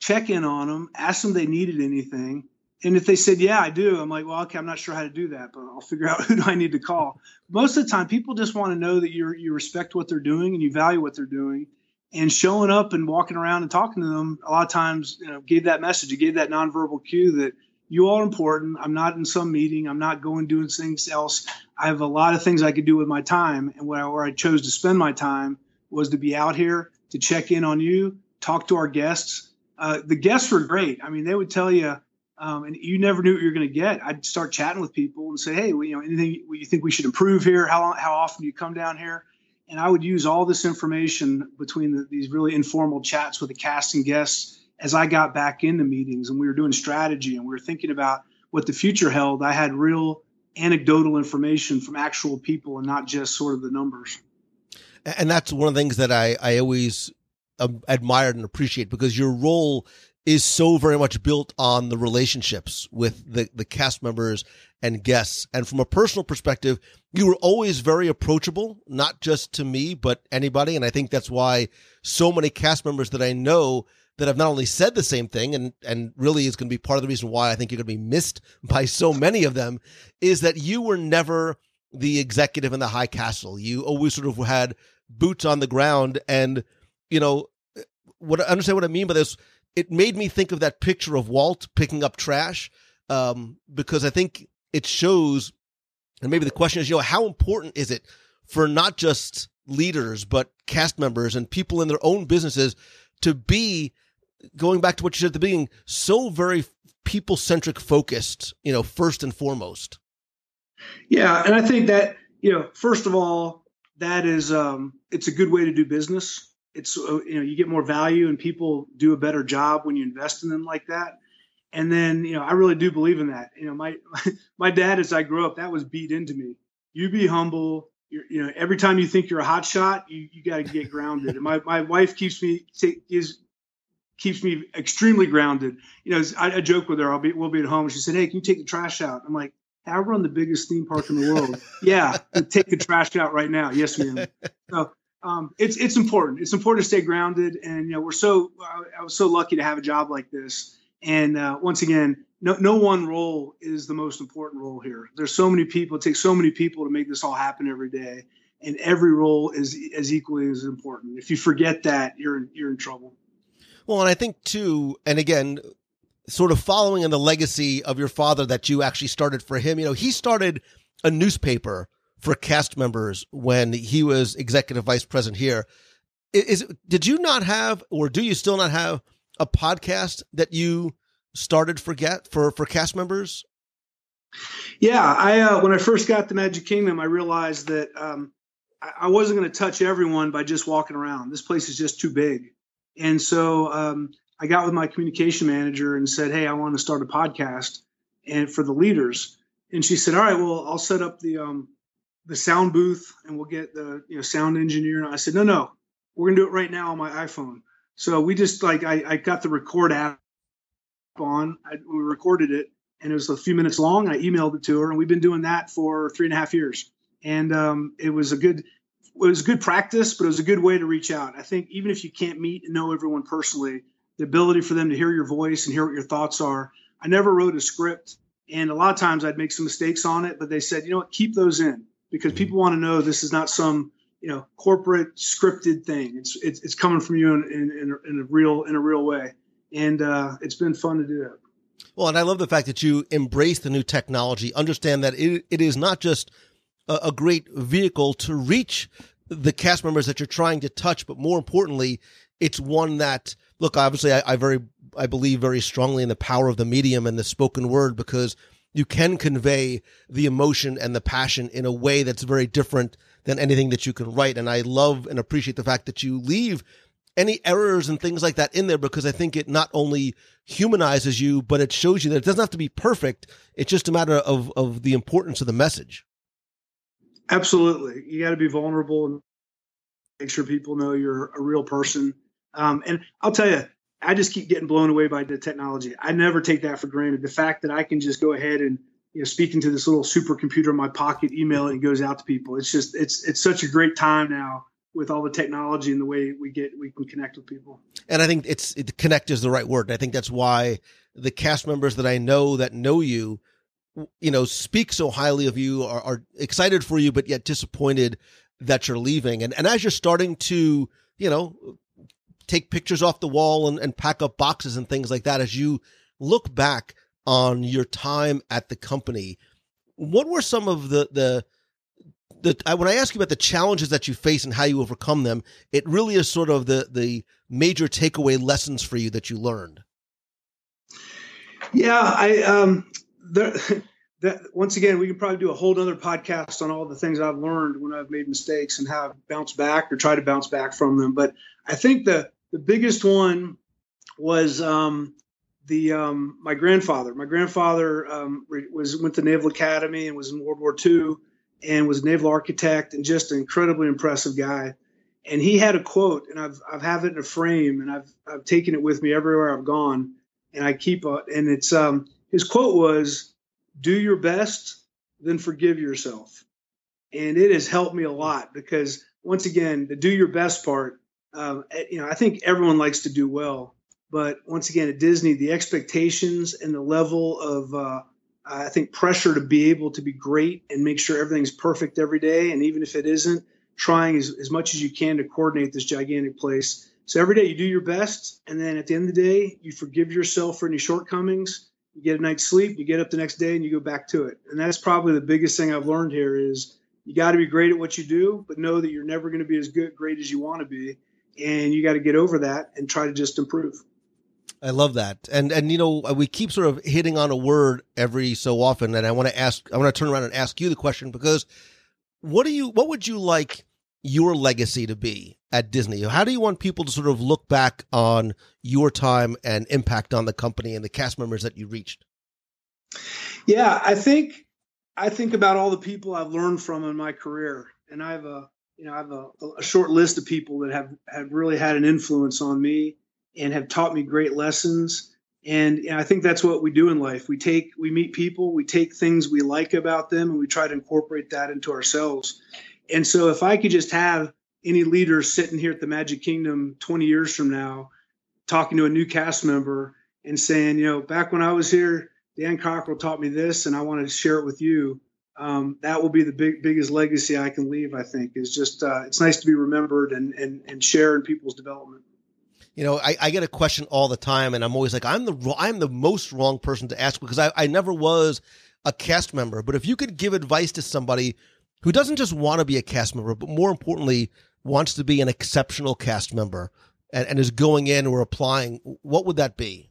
check in on them, ask them they needed anything, and if they said, yeah, I do, I'm like, well, okay, I'm not sure how to do that, but I'll figure *laughs* out who do I need to call. Most of the time, people just want to know that you you respect what they're doing and you value what they're doing. And showing up and walking around and talking to them, a lot of times, you know, gave that message. It gave that nonverbal cue that you all are important. I'm not in some meeting. I'm not going doing things else. I have a lot of things I could do with my time. And where I, where I chose to spend my time was to be out here to check in on you, talk to our guests. Uh, the guests were great. I mean, they would tell you, um, and you never knew what you're going to get. I'd start chatting with people and say, "Hey, well, you know, anything you think we should improve here? How how often do you come down here?" And I would use all this information between the, these really informal chats with the cast and guests as I got back into meetings and we were doing strategy and we were thinking about what the future held. I had real anecdotal information from actual people and not just sort of the numbers. And that's one of the things that I I always um, admired and appreciate because your role is so very much built on the relationships with the, the cast members and guests. And from a personal perspective, you were always very approachable, not just to me, but anybody. And I think that's why so many cast members that I know that have not only said the same thing and, and really is going to be part of the reason why I think you're going to be missed *laughs* by so many of them is that you were never the executive in the high castle. You always sort of had boots on the ground and, you know, what I understand what I mean by this it made me think of that picture of Walt picking up trash um, because I think it shows, and maybe the question is, you know, how important is it for not just leaders but cast members and people in their own businesses to be going back to what you said at the beginning, so very people centric focused, you know, first and foremost. Yeah, and I think that you know, first of all, that is um, it's a good way to do business it's uh, you know you get more value and people do a better job when you invest in them like that. And then you know i really do believe in that. You know my *laughs* my dad as i grew up that was beat into me. You be humble. You're, you know every time you think you're a hot shot you, you got to get grounded. And my, my wife keeps me is keeps me extremely grounded. You know I, I, joke with her i'll be we'll be at home. She said hey can you take the trash out? I'm like I run the biggest theme park in the world. *laughs* yeah, take the trash out right now. Yes, ma'am. So um, it's it's important. It's important to stay grounded, and you know we're so I was so lucky to have a job like this. And uh, once again, no no one role is the most important role here. There's so many people. It takes so many people to make this all happen every day, and every role is as equally as important. If you forget that, you're you're in trouble. Well, and I think too, and again, sort of following in the legacy of your father that you actually started for him. You know, he started a newspaper for cast members when he was executive vice president here. Is did you not have, or do you still not have, a podcast that you started for get for for cast members? Yeah, I uh, when I first got the Magic Kingdom, I realized that um, I wasn't going to touch everyone by just walking around. This place is just too big, and so um, I got with my communication manager and said, "Hey, I want to start a podcast and for the leaders." And she said, "All right, well, I'll set up the um, the sound booth and we'll get the you know sound engineer. And I said, no, no, we're gonna do it right now on my iPhone. So we just like I, I got the record app on. I, we recorded it and it was a few minutes long. I emailed it to her, and we've been doing that for three and a half years. And um, it was a good, it was good practice, but it was a good way to reach out. I think even if you can't meet and know everyone personally, the ability for them to hear your voice and hear what your thoughts are. I never wrote a script, and a lot of times I'd make some mistakes on it, but they said, you know what, keep those in because Mm-hmm. people want to know this is not some you know corporate scripted thing. It's it's, it's coming from you in, in, in, a, in a real in a real way, and uh, it's been fun to do that. Well, and I love the fact that you embrace the new technology, understand that it, it is not just a, a great vehicle to reach the cast members that you're trying to touch, but more importantly, it's one that look. Obviously, I, I very I believe very strongly in the power of the medium and the spoken word because you can convey the emotion and the passion in a way that's very different than anything that you can write. And I love and appreciate the fact that you leave any errors and things like that in there because I think it not only humanizes you, but it shows you that it doesn't have to be perfect. It's just a matter of, of the importance of the message. Absolutely. You got to be vulnerable and make sure people know you're a real person. Um, and I'll tell you, I just keep getting blown away by the technology. I never take that for granted. The fact that I can just go ahead and you know speak into this little supercomputer in my pocket, email it, and it goes out to people. It's just it's it's such a great time now with all the technology and the way we get we can connect with people. And I think it's it, connect is the right word. I think that's why the cast members that I know that know you, you know, speak so highly of you, are, are excited for you, but yet disappointed that you're leaving. And and as you're starting to, you know, take pictures off the wall and, and pack up boxes and things like that, as you look back on your time at the company, what were some of the the the when I ask you about the challenges that you face and how you overcome them, it really is sort of the the major takeaway lessons for you that you learned. Yeah, I um there *laughs* that once again we can probably do a whole other podcast on all the things I've learned when I've made mistakes and how I've bounced back or try to bounce back from them. But I think the the biggest one was um the um my grandfather. My grandfather um was went to Naval Academy and was in World War II and was a naval architect and just an incredibly impressive guy. And he had a quote, and I've I've have it in a frame, and I've I've taken it with me everywhere I've gone, and I keep it. And it's um his quote was, "Do your best, then forgive yourself," and it has helped me a lot because once again, the do your best part, um, you know, I think everyone likes to do well, but once again at Disney, the expectations and the level of uh, I think pressure to be able to be great and make sure everything's perfect every day. And even if it isn't, trying as, as much as you can to coordinate this gigantic place. So every day you do your best. And then at the end of the day, you forgive yourself for any shortcomings. You get a night's sleep, you get up the next day and you go back to it. And that's probably the biggest thing I've learned here is you got to be great at what you do, but know that you're never going to be as good, great as you want to be. And you got to get over that and try to just improve. I love that. And and you know, we keep sort of hitting on a word every so often and I want to ask I want to turn around and ask you the question because what do you what would you like your legacy to be at Disney? How do you want people to sort of look back on your time and impact on the company and the cast members that you reached? Yeah, I think I think about all the people I've learned from in my career, and I have a you know I have a, a short list of people that have have really had an influence on me and have taught me great lessons. And, and I think that's what we do in life. We take we meet people, we take things we like about them, and we try to incorporate that into ourselves. And so, if I could just have any leader sitting here at the Magic Kingdom 20 years from now, talking to a new cast member and saying, you know, back when I was here, Dan Cockerell taught me this, and I want to share it with you. Um, that will be the big, biggest legacy I can leave. I think is just uh, it's nice to be remembered and and and share in people's development. You know, I, I get a question all the time, and I'm always like, I'm the I'm the most wrong person to ask because I, I never was a cast member. But if you could give advice to somebody who doesn't just want to be a cast member, but more importantly, wants to be an exceptional cast member and, and is going in or applying, what would that be?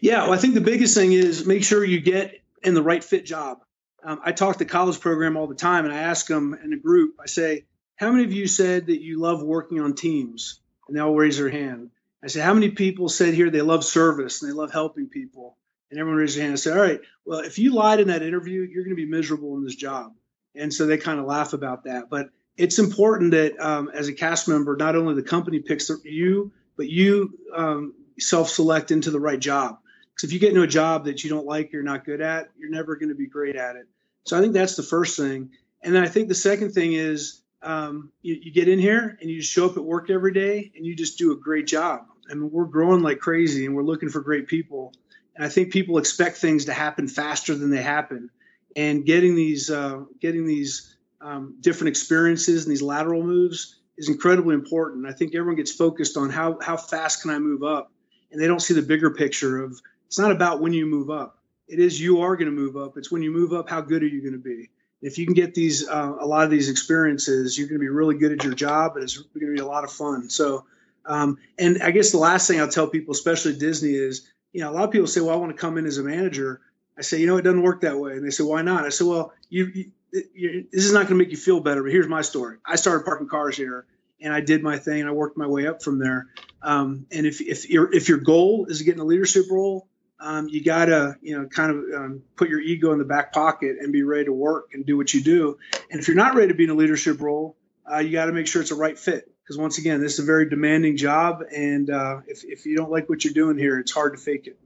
Yeah, well, I think the biggest thing is make sure you get in the right fit job. Um, I talk to college program all the time, and I ask them in a group. I say, "How many of you said that you love working on teams?" And they all raise their hand. I say, "How many people said here they love service and they love helping people?" And everyone raises their hand and say, "All right, well, if you lied in that interview, you're going to be miserable in this job." And so they kind of laugh about that. But it's important that um, as a cast member, not only the company picks you, but you um, self-select into the right job. Because if you get into a job that you don't like, you're not good at, you're never going to be great at it. So I think that's the first thing. And then I think the second thing is um, you, you, get in here and you show up at work every day and you just do a great job. I mean, we're growing like crazy and we're looking for great people. And I think people expect things to happen faster than they happen. And getting these, uh, getting these um, different experiences and these lateral moves is incredibly important. I think everyone gets focused on how how fast can I move up, and they don't see the bigger picture of it's not about when you move up. It is you are going to move up. It's when you move up, how good are you going to be? If you can get these uh, a lot of these experiences, you're going to be really good at your job, and it's going to be a lot of fun. So, um, and I guess the last thing I'll tell people, especially Disney, is you know a lot of people say, well, I want to come in as a manager. I say, you know, it doesn't work that way, and they say, why not? I say, well, you, you this is not going to make you feel better, but here's my story. I started parking cars here, and I did my thing, and I worked my way up from there. Um, and if if your if your goal is to get in a leadership role, um, you gotta you know kind of um, put your ego in the back pocket and be ready to work and do what you do. And if you're not ready to be in a leadership role, uh, you got to make sure it's a right fit. Because once again, this is a very demanding job, and uh, if if you don't like what you're doing here, it's hard to fake it.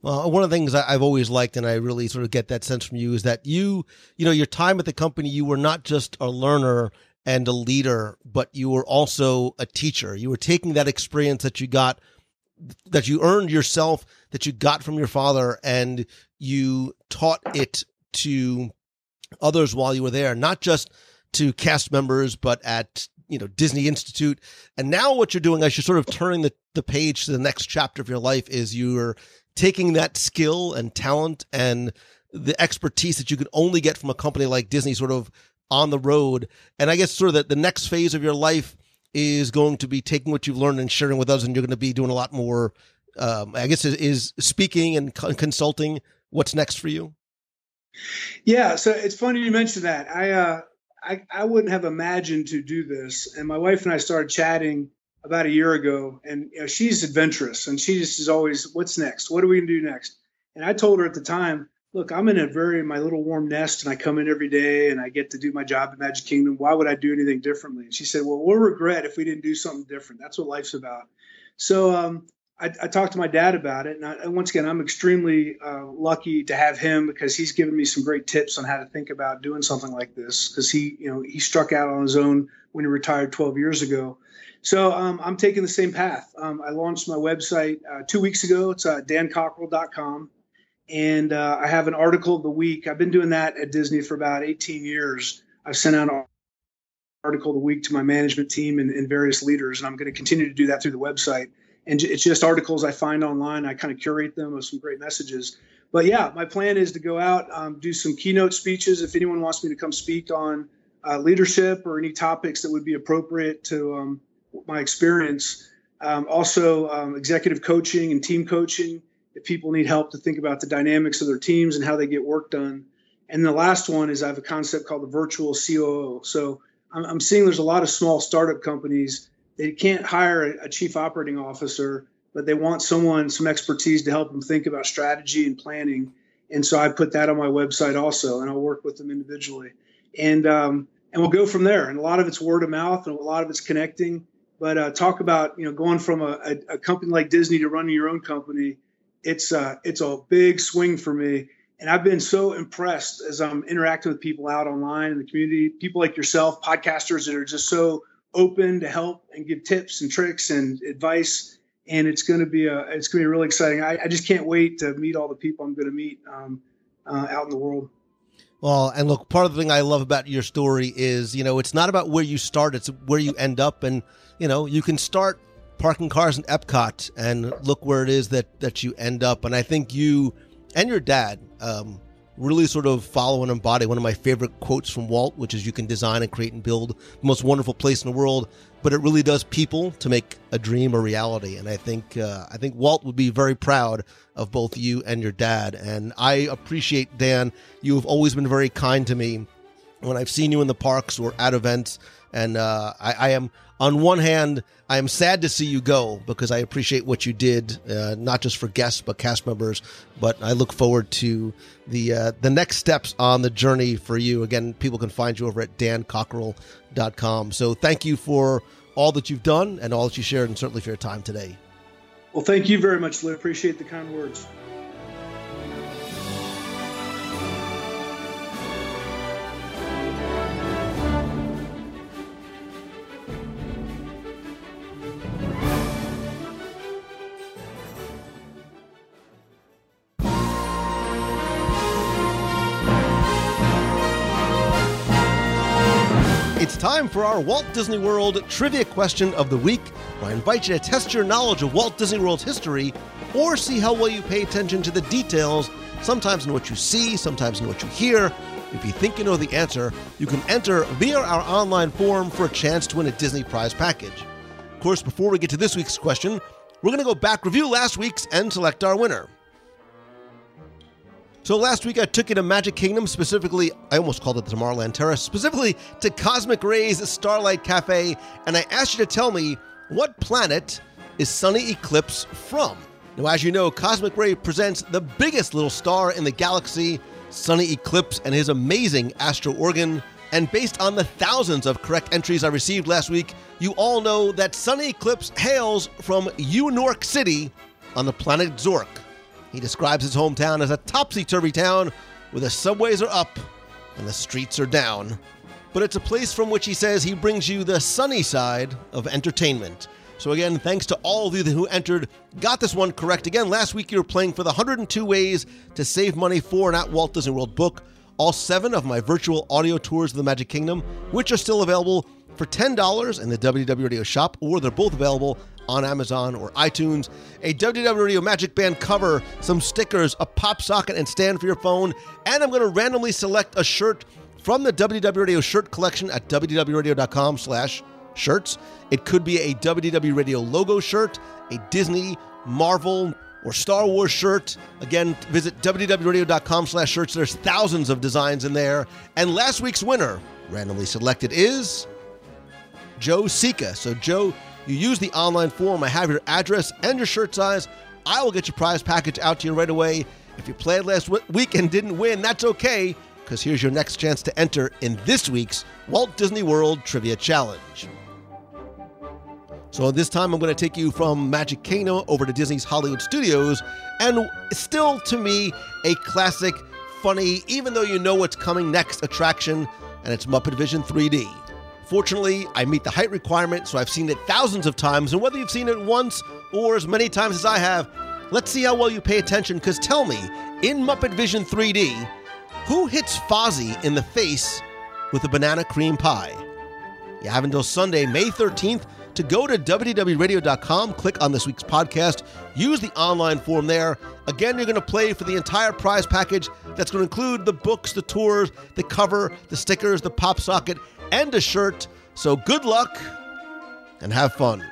Well, one of the things I've always liked, and I really sort of get that sense from you, is that you, you know, your time at the company, you were not just a learner and a leader, but you were also a teacher. You were taking that experience that you got, that you earned yourself, that you got from your father, and you taught it to others while you were there, not just to cast members, but at you know Disney Institute. And now what you're doing as you're sort of turning the, the page to the next chapter of your life is you're taking that skill and talent and the expertise that you can only get from a company like Disney sort of on the road. And I guess sort of that the next phase of your life is going to be taking what you've learned and sharing with us, and you're going to be doing a lot more. Um, I guess is, is speaking and consulting. What's next for you? Yeah, so it's funny you mentioned that. I uh, I I wouldn't have imagined to do this, and my wife and I started chatting about a year ago, and you know, she's adventurous, and she just is always, "What's next? What are we gonna do next?" And I told her at the time, "Look, I'm in a very my little warm nest, and I come in every day, and I get to do my job at Magic Kingdom. Why would I do anything differently?" And she said, "Well, we'll regret if we didn't do something different. That's what life's about." So um, I, I, talked to my dad about it, and, I, and once again, I'm extremely uh, lucky to have him because he's given me some great tips on how to think about doing something like this. Because he, you know, he struck out on his own when he retired 12 years ago. So um, I'm taking the same path. Um, I launched my website uh, two weeks ago. It's uh, dancockerell.com. And uh, I have an article of the week. I've been doing that at Disney for about 18 years. I've sent out an article of the week to my management team and, and various leaders, and I'm going to continue to do that through the website. And it's just articles I find online. I kind of curate them with some great messages. But yeah, my plan is to go out, um, do some keynote speeches. If anyone wants me to come speak on uh, leadership or any topics that would be appropriate to um, my experience. Um, also, um, executive coaching and team coaching. If people need help to think about the dynamics of their teams and how they get work done. And the last one is I have a concept called the virtual COO. So I'm, I'm seeing there's a lot of small startup companies they can't hire a, a chief operating officer, but they want someone some expertise to help them think about strategy and planning. And so I put that on my website also, and I'll work with them individually. And um, and we'll go from there. And a lot of it's word of mouth, and a lot of it's connecting. But uh, talk about you know going from a, a, a, company like Disney to running your own company. It's a, it's a big swing for me, and I've been so impressed as I'm interacting with people out online in the community, people like yourself, podcasters that are just so open to help and give tips and tricks and advice. And it's going to be a it's going to be really exciting. I, I just can't wait to meet all the people I'm going to meet um, uh, out in the world. Well, and look, part of the thing I love about your story is, you know, it's not about where you start, it's where you end up. And, you know, you can start parking cars in Epcot and look where it is that, that you end up. And I think you and your dad um, really sort of follow and embody one of my favorite quotes from Walt, which is you can design and create and build the most wonderful place in the world, but it really does people to make a dream a reality. And I think uh, I think Walt would be very proud of both you and your dad. And I appreciate Dan. You have always been very kind to me when I've seen you in the parks or at events. And uh, I, I, am, on one hand, I am sad to see you go because I appreciate what you did, uh, not just for guests but cast members. But I look forward to the uh, the next steps on the journey for you. Again, people can find you over at dancockerell.com. So thank you for all that you've done and all that you shared, and certainly for your time today. Well, thank you very much, Lou. Appreciate the kind words. It's time for our Walt Disney World trivia question of the week, where I invite you to test your knowledge of Walt Disney World's history or see how well you pay attention to the details, sometimes in what you see, sometimes in what you hear. If you think you know the answer, you can enter via our online form for a chance to win a Disney prize package. Of course, before we get to this week's question, we're going to go back, review last week's, and select our winner. So last week I took you to Magic Kingdom, specifically, I almost called it the Tomorrowland Terrace, specifically to Cosmic Rays Starlight Cafe, and I asked you to tell me what planet is Sonny Eclipse from. Now, as you know, Cosmic Ray presents the biggest little star in the galaxy, Sonny Eclipse, and his amazing astro organ. And based on the thousands of correct entries I received last week, you all know that Sonny Eclipse hails from Unork City on the planet Zork. He describes his hometown as a topsy turvy town where the subways are up and the streets are down. But it's a place from which he says he brings you the sunny side of entertainment. So, again, thanks to all of you who entered, got this one correct. Again, last week you were playing for the 102 ways to save money for an at Walt Disney World book. All seven of my virtual audio tours of the Magic Kingdom, which are still available for $10 in the WDW Radio shop, or they're both available on Amazon or iTunes, a WDW Radio Magic Band cover, some stickers, a pop socket and stand for your phone, and I'm going to randomly select a shirt from the WDW Radio shirt collection at wdwradio.com slash shirts. It could be a WDW Radio logo shirt, a Disney, Marvel, or Star Wars shirt. Again, visit wdwradio.com slash shirts. There's thousands of designs in there. And last week's winner, randomly selected, is Joe Sika. So, Joe, you use the online form. I have your address and your shirt size. I will get your prize package out to you right away. If you played last week and didn't win, that's okay, because here's your next chance to enter in this week's Walt Disney World Trivia Challenge. So this time I'm going to take you from Magic Kingdom over to Disney's Hollywood Studios, and still to me a classic, funny, even though you know what's coming next attraction, and it's Muppet Vision 3D. Fortunately, I meet the height requirement, so I've seen it thousands of times, and whether you've seen it once or as many times as I have, let's see how well you pay attention, because tell me, in Muppet Vision 3D, who hits Fozzie in the face with a banana cream pie? You have until Sunday, May 13th, to go to WDWRadio.com, click on this week's podcast, use the online form there. Again, you're going to play for the entire prize package that's going to include the books, the tours, the cover, the stickers, the pop socket, and a shirt. So good luck and have fun.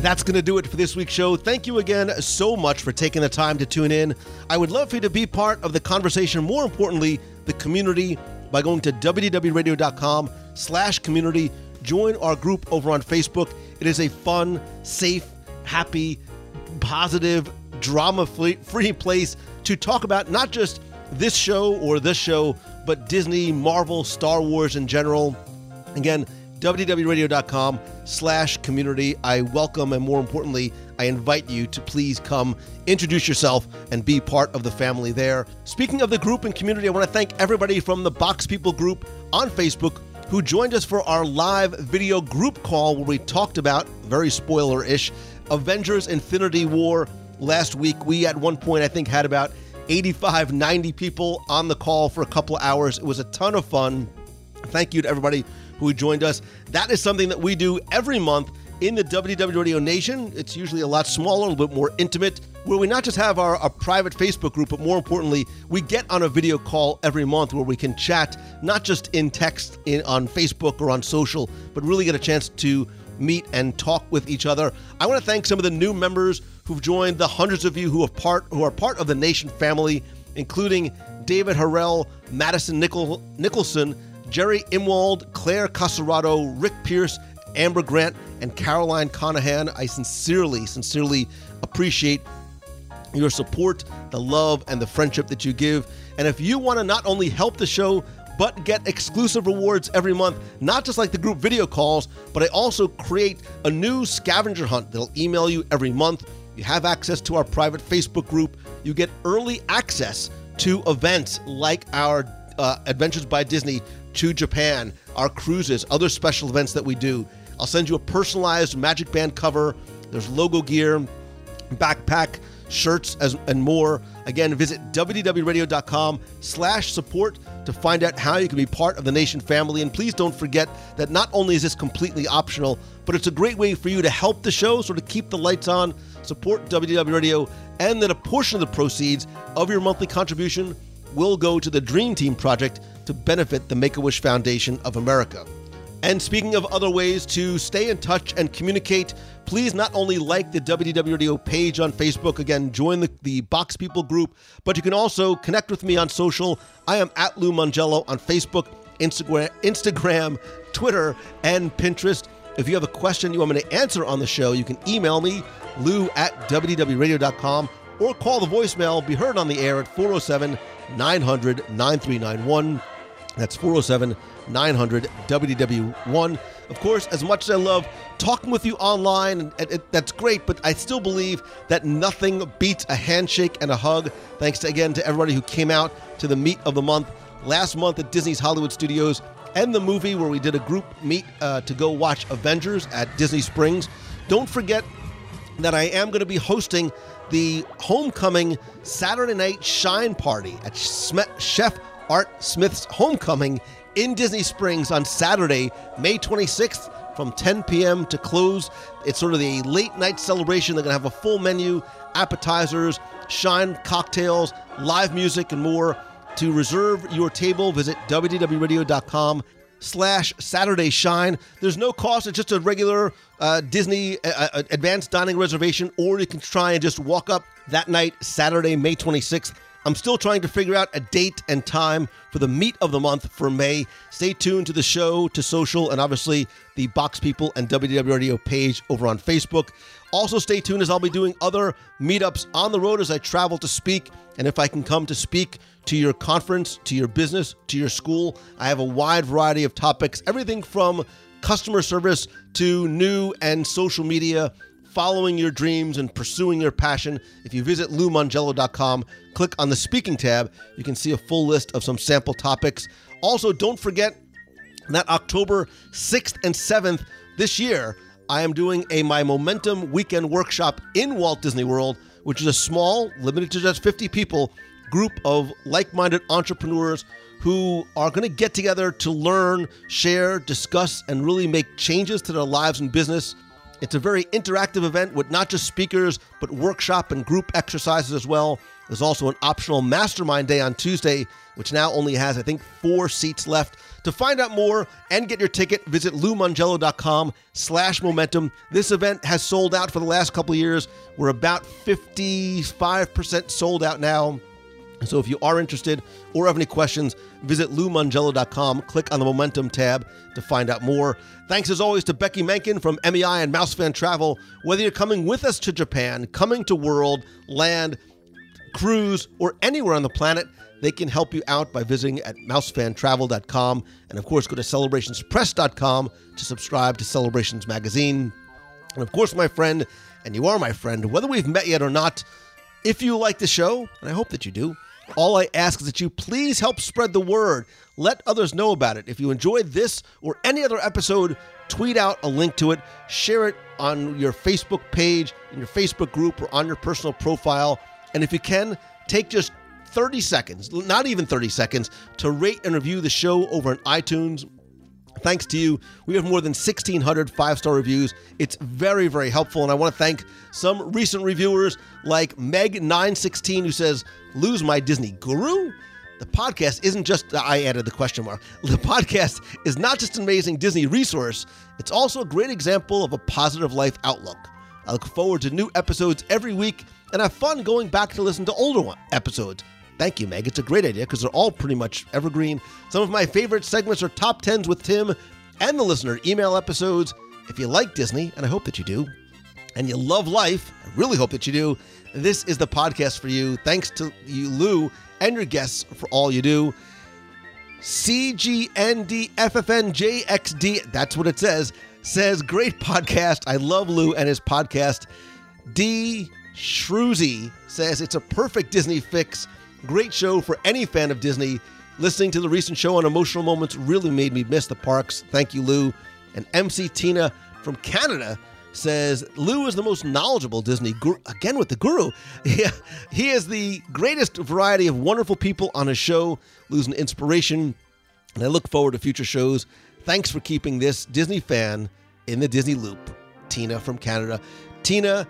That's going to do it for this week's show. Thank you again so much for taking the time to tune in. I would love for you to be part of the conversation, more importantly, the community, by going to wdwradio.com slash community. Join our group over on Facebook. It is a fun, safe, happy, positive, drama free place to talk about not just this show or this show, but Disney, Marvel, Star Wars in general. Again, wdwradio.com slash community. I welcome and more importantly, I invite you to please come introduce yourself and be part of the family there. Speaking of the group and community, I want to thank everybody from the Box People group on Facebook who joined us for our live video group call where we talked about, very spoiler ish, Avengers Infinity War last week. We, at one point, I think, had about 85, 90 people on the call for a couple hours. It was a ton of fun. Thank you to everybody who joined us. That is something that we do every month in the WDW Radio Nation. It's usually a lot smaller, a little bit more intimate, where we not just have our, private Facebook group, but more importantly, we get on a video call every month where we can chat, not just in text in, on Facebook or on social, but really get a chance to meet and talk with each other. I want to thank some of the new members who've joined, the hundreds of you who have part who are part of the Nation family, including David Harrell, Madison Nichol, Nicholson, Jerry Imwald, Claire Casarato, Rick Pierce, Amber Grant, and Caroline Conahan. I sincerely, sincerely appreciate your support, the love, and the friendship that you give. And if you want to not only help the show, but get exclusive rewards every month, not just like the group video calls, but I also create a new scavenger hunt that'll email you every month. You have access to our private Facebook group. You get early access to events like our uh, Adventures by Disney to Japan, our cruises, other special events that we do. I'll send you a personalized Magic Band cover. There's logo gear, backpack, shirts, as, and more. Again, visit wdwradio.com slash support to find out how you can be part of the Nation family. And please don't forget that not only is this completely optional, but it's a great way for you to help the show, sort of keep the lights on, support WDW Radio, and that a portion of the proceeds of your monthly contribution will go to the Dream Team Project to benefit the Make-A-Wish Foundation of America. And speaking of other ways to stay in touch and communicate, please not only like the WDW Radio page on Facebook, again, join the, the Box People group, but you can also connect with me on social. I am at Lou Mongello on Facebook, Instagram, Instagram, Twitter, and Pinterest. If you have a question you want me to answer on the show, you can email me, lou at wdwradio.com, or call the voicemail, be heard on the air at 407 900 9391. That's 407 900 WDW1. Of course, as much as I love talking with you online, and, and that's great, but I still believe that nothing beats a handshake and a hug. Thanks to, again to everybody who came out to the meet of the month last month at Disney's Hollywood Studios and the movie where we did a group meet uh, to go watch Avengers at Disney Springs. Don't forget that I am going to be hosting the homecoming Saturday night shine party at Chef Art Smith's homecoming in Disney Springs on Saturday, May 26th from 10 p.m. to close. It's sort of the late night celebration. They're going to have a full menu, appetizers, shine cocktails, live music, and more. To reserve your table, visit wdwradio.com slash Saturday Shine. There's no cost. It's just a regular uh, Disney uh, uh, advanced dining reservation, or you can try and just walk up that night, Saturday, May 26th. I'm still trying to figure out a date and time for the meet of the month for May. Stay tuned to the show, to social, and obviously the Box People and WDW Radio page over on Facebook. Also, stay tuned as I'll be doing other meetups on the road as I travel to speak. And if I can come to speak to your conference, to your business, to your school, I have a wide variety of topics, everything from customer service to new and social media following your dreams and pursuing your passion. If you visit loumongello.com, click on the speaking tab, you can see a full list of some sample topics. Also, don't forget that October 6th and 7th this year, I am doing a My Momentum weekend workshop in Walt Disney World, which is a small, limited to just 50 people, group of like minded entrepreneurs who are going to get together to learn, share, discuss, and really make changes to their lives and business. It's a very interactive event with not just speakers, but workshop and group exercises as well. There's also an optional mastermind day on Tuesday, which now only has, I think, four seats left. To find out more and get your ticket, visit loumongello.com slash momentum. This event has sold out for the last couple of years. We're about 55% sold out now. So if you are interested or have any questions, visit loumongello.com. Click on the Momentum tab to find out more. Thanks as always to Becky Menken from MEI and Mousefan Travel. Whether you're coming with us to Japan, coming to World, Land, Cruise, or anywhere on the planet, they can help you out by visiting at mousefantravel.com. And of course, go to celebrationspress.com to subscribe to Celebrations Magazine. And of course, my friend, and you are my friend, whether we've met yet or not, if you like the show, and I hope that you do, all I ask is that you please help spread the word. Let others know about it. If you enjoyed this or any other episode, tweet out a link to it, share it on your Facebook page, in your Facebook group, or on your personal profile. And if you can, take just 30 seconds, not even 30 seconds, to rate and review the show over on iTunes. Thanks to you, we have more than 1,600 five star reviews. It's very, very helpful. And I want to thank some recent reviewers like Meg916, who says, Lose my Disney guru? The podcast isn't just, I added the question mark. The podcast is not just an amazing Disney resource, it's also a great example of a positive life outlook. I look forward to new episodes every week and have fun going back to listen to older one, episodes. Thank you, Meg. It's a great idea because they're all pretty much evergreen. Some of my favorite segments are top 10s with Tim and the listener email episodes. If you like Disney, and I hope that you do, and you love life, I really hope that you do, this is the podcast for you. Thanks to you, Lou, and your guests for all you do. CGNDFFNJXD, that's what it says, says, Great podcast. I love Lou and his podcast. D. Shrewsy says, It's a perfect Disney fix. Great show for any fan of Disney. Listening to the recent show on emotional moments really made me miss the parks. Thank you, Lou. And MC Tina from Canada says Lou is the most knowledgeable Disney guru. Again with the guru. *laughs* Yeah, he has the greatest variety of wonderful people on his show. Lou's an inspiration, and I look forward to future shows. Thanks for keeping this Disney fan in the Disney loop. Tina from Canada. Tina,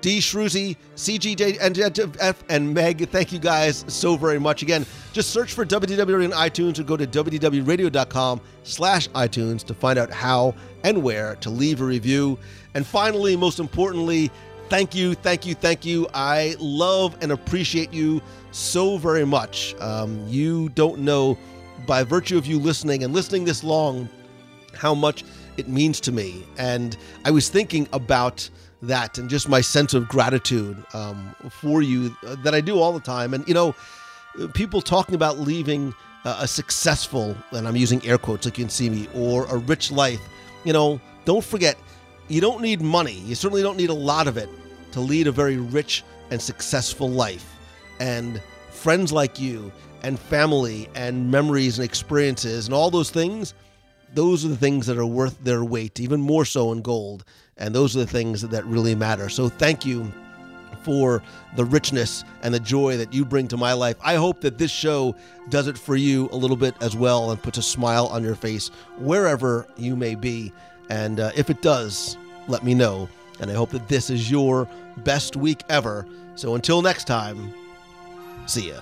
D. Shruzy, CGJ, and, F, and Meg, thank you guys so very much. Again, just search for WDW on iTunes or go to WDWRadio.com slash iTunes to find out how and where to leave a review. And finally, most importantly, thank you, thank you, thank you. I love and appreciate you so very much. Um, you don't know, by virtue of you listening and listening this long, how much it means to me. And I was thinking about that and just my sense of gratitude um, for you uh, that I do all the time. And, you know, people talking about leaving a successful, and I'm using air quotes like you can see me, or a rich life, you know, don't forget, you don't need money. You certainly don't need a lot of it to lead a very rich and successful life. And friends like you, and family, and memories and experiences, and all those things those are the things that are worth their weight, even more so in gold. And those are the things that really matter. So thank you for the richness and the joy that you bring to my life. I hope that this show does it for you a little bit as well and puts a smile on your face wherever you may be. And uh, if it does, let me know. And I hope that this is your best week ever. So until next time, see ya.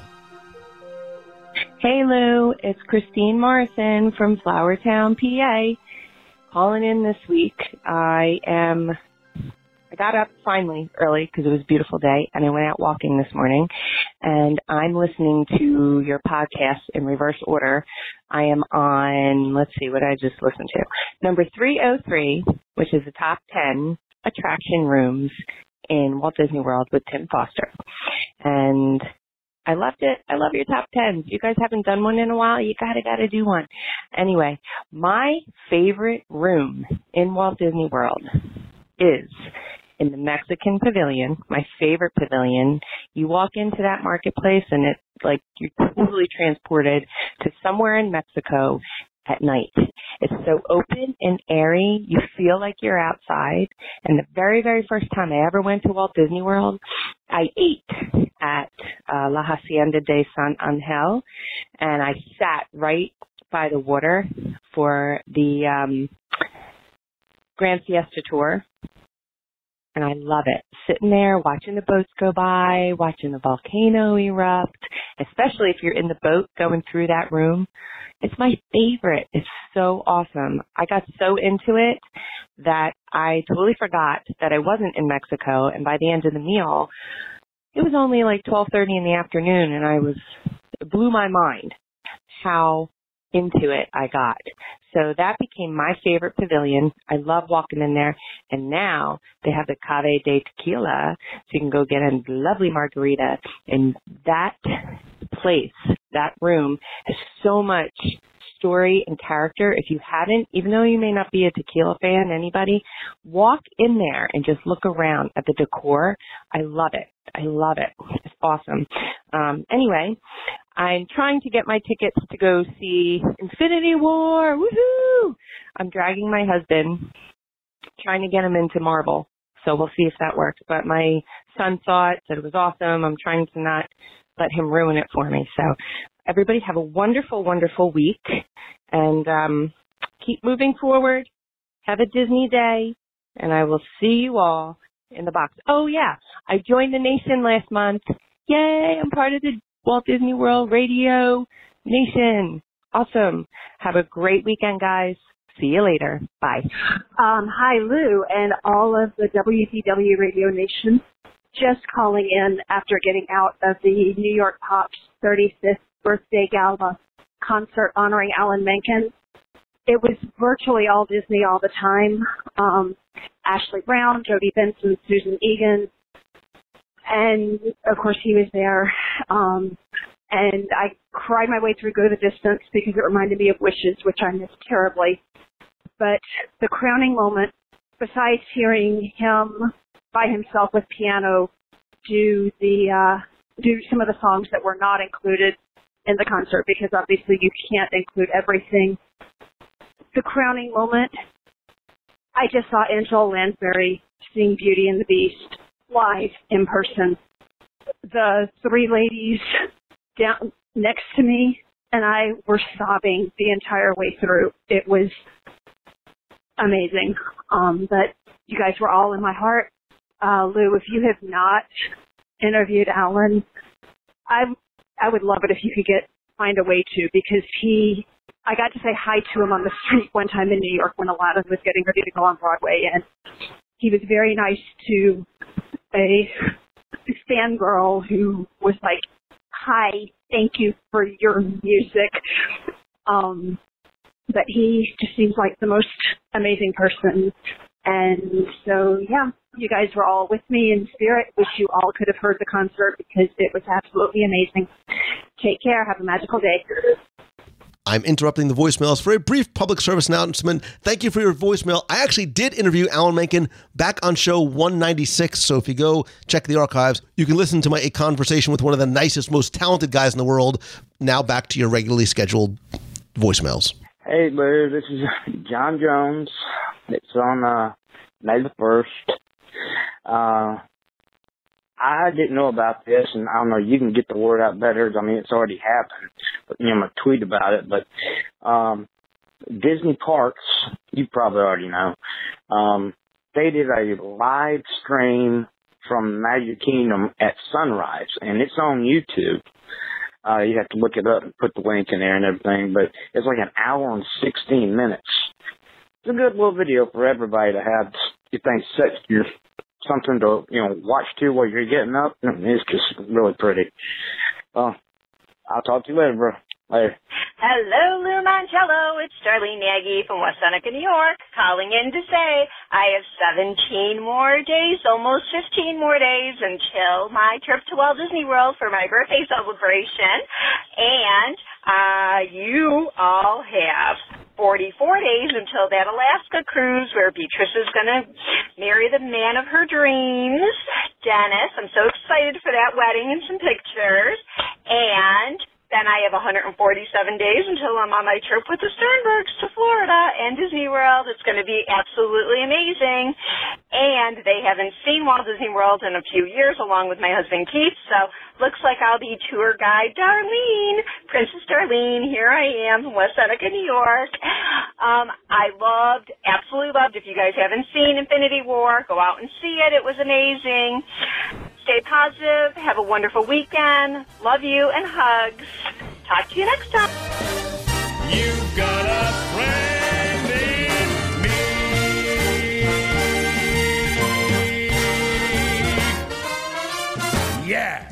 Hey Lou, it's Christine Morrison from Flourtown, PA. Calling in this week. I am, I got up finally early because it was a beautiful day and I went out walking this morning and I'm listening to your podcast in reverse order. I am on, let's see what I just listened to. Number 303, which is the top 10 attraction rooms in Walt Disney World with Tim Foster. And I loved it. I love your top tens. You guys haven't done one in a while. You gotta gotta do one. Anyway, my favorite room in Walt Disney World is in the Mexican pavilion, my favorite pavilion. You walk into that marketplace and it's like you're totally transported to somewhere in Mexico at night. It's so open and airy. You feel like you're outside. And the very, very first time I ever went to Walt Disney World, I ate at uh, La Hacienda de San Angel and I sat right by the water for the um, Grand Fiesta Tour. And I love it. Sitting there, watching the boats go by, watching the volcano erupt, especially if you're in the boat going through that room. It's my favorite. It's so awesome. I got so into it that I totally forgot that I wasn't in Mexico. And by the end of the meal, it was only like 12:30 in the afternoon, and I was it blew my mind how into it I got. So that became my favorite pavilion. I love walking in there. And now they have the Cava del Tequila, so you can go get a lovely margarita. And that place, that room, has so much story and character. If you hadn't, even though you may not be a tequila fan, anybody, walk in there and just look around at the decor. I love it. I love it. It's awesome. Um, anyway, I'm trying to get my tickets to go see Infinity War. Woohoo! I'm dragging my husband, trying to get him into Marvel. So we'll see if that works. But my son saw it, said it was awesome. I'm trying to not let him ruin it for me. So everybody have a wonderful, wonderful week and um, keep moving forward. Have a Disney day and I will see you all in the box. Oh yeah, I joined the nation last month. Yay, I'm part of the Walt Disney World Radio Nation. Awesome. Have a great weekend, guys. See you later. Bye. Um, hi, Lou, and all of the WDW Radio Nation. Just calling in after getting out of the New York Pops 35th birthday gala concert honoring Alan Menken. It was virtually all Disney all the time. Um, Ashley Brown, Jodi Benson, Susan Egan, and of course he was there. Um, and I cried my way through Go the Distance because it reminded me of Wishes, which I missed terribly. But the crowning moment, besides hearing him by himself with piano do the uh, do some of the songs that were not included in the concert because obviously you can't include everything. The crowning moment I just saw Angela Lansbury sing Beauty and the Beast live in person. The three ladies down next to me and I were sobbing the entire way through. It was amazing. Um, but you guys were all in my heart. Uh, Lou, if you have not interviewed Alan, I I would love it if you could get find a way to because he I got to say hi to him on the street one time in New York when Aladdin was getting ready to go on Broadway and he was very nice to a fangirl who was like, Hi, thank you for your music. Um but he just seems like the most amazing person. And so yeah, you guys were all with me in spirit. Wish you all could have heard the concert because it was absolutely amazing. Take care. Have a magical day. I'm interrupting the voicemails for a brief public service announcement. Thank you for your voicemail. I actually did interview Alan Menken back on show 196. So if you go check the archives, you can listen to my conversation with one of the nicest, most talented guys in the world. Now back to your regularly scheduled voicemails. Hey, Lou, this is *laughs* John Jones. It's on uh, May the 1st. Uh, I didn't know about this, and I don't know, you can get the word out better. I mean, it's already happened. You know, I'm going to tweet about it. But um, Disney Parks, you probably already know, um, they did a live stream from Magic Kingdom at sunrise, and it's on YouTube. Uh, you have to look it up and put the link in there and everything, but it's like an hour and 16 minutes. It's a good little video for everybody to have, you think, set your something to you know watch to while you're getting up. It's just really pretty. Well, I'll talk to you later, bro. Later. Hello, Lou. It's Darlene Nagy from West Seneca, New York, calling in to say I have 17 more days, almost 15 more days until my trip to Walt Disney World for my birthday celebration. And uh, you all have 44 days until that Alaska cruise where Beatrice is going to marry the man of her dreams, Dennis. I'm so excited for that wedding and some pictures. And then I have 147 days until I'm on my trip with the Sternbergs to Florida and Disney World. It's going to be absolutely amazing. And they haven't seen Walt Disney World in a few years along with my husband Keith. So looks like I'll be tour guide Darlene, Princess Darlene. Here I am from West Seneca, New York. Um, I loved, absolutely loved. If you guys haven't seen Infinity War, go out and see it. It was amazing. Stay positive. Have a wonderful weekend. Love you and hugs. Talk to you next time. You've got a friend in me. Yeah.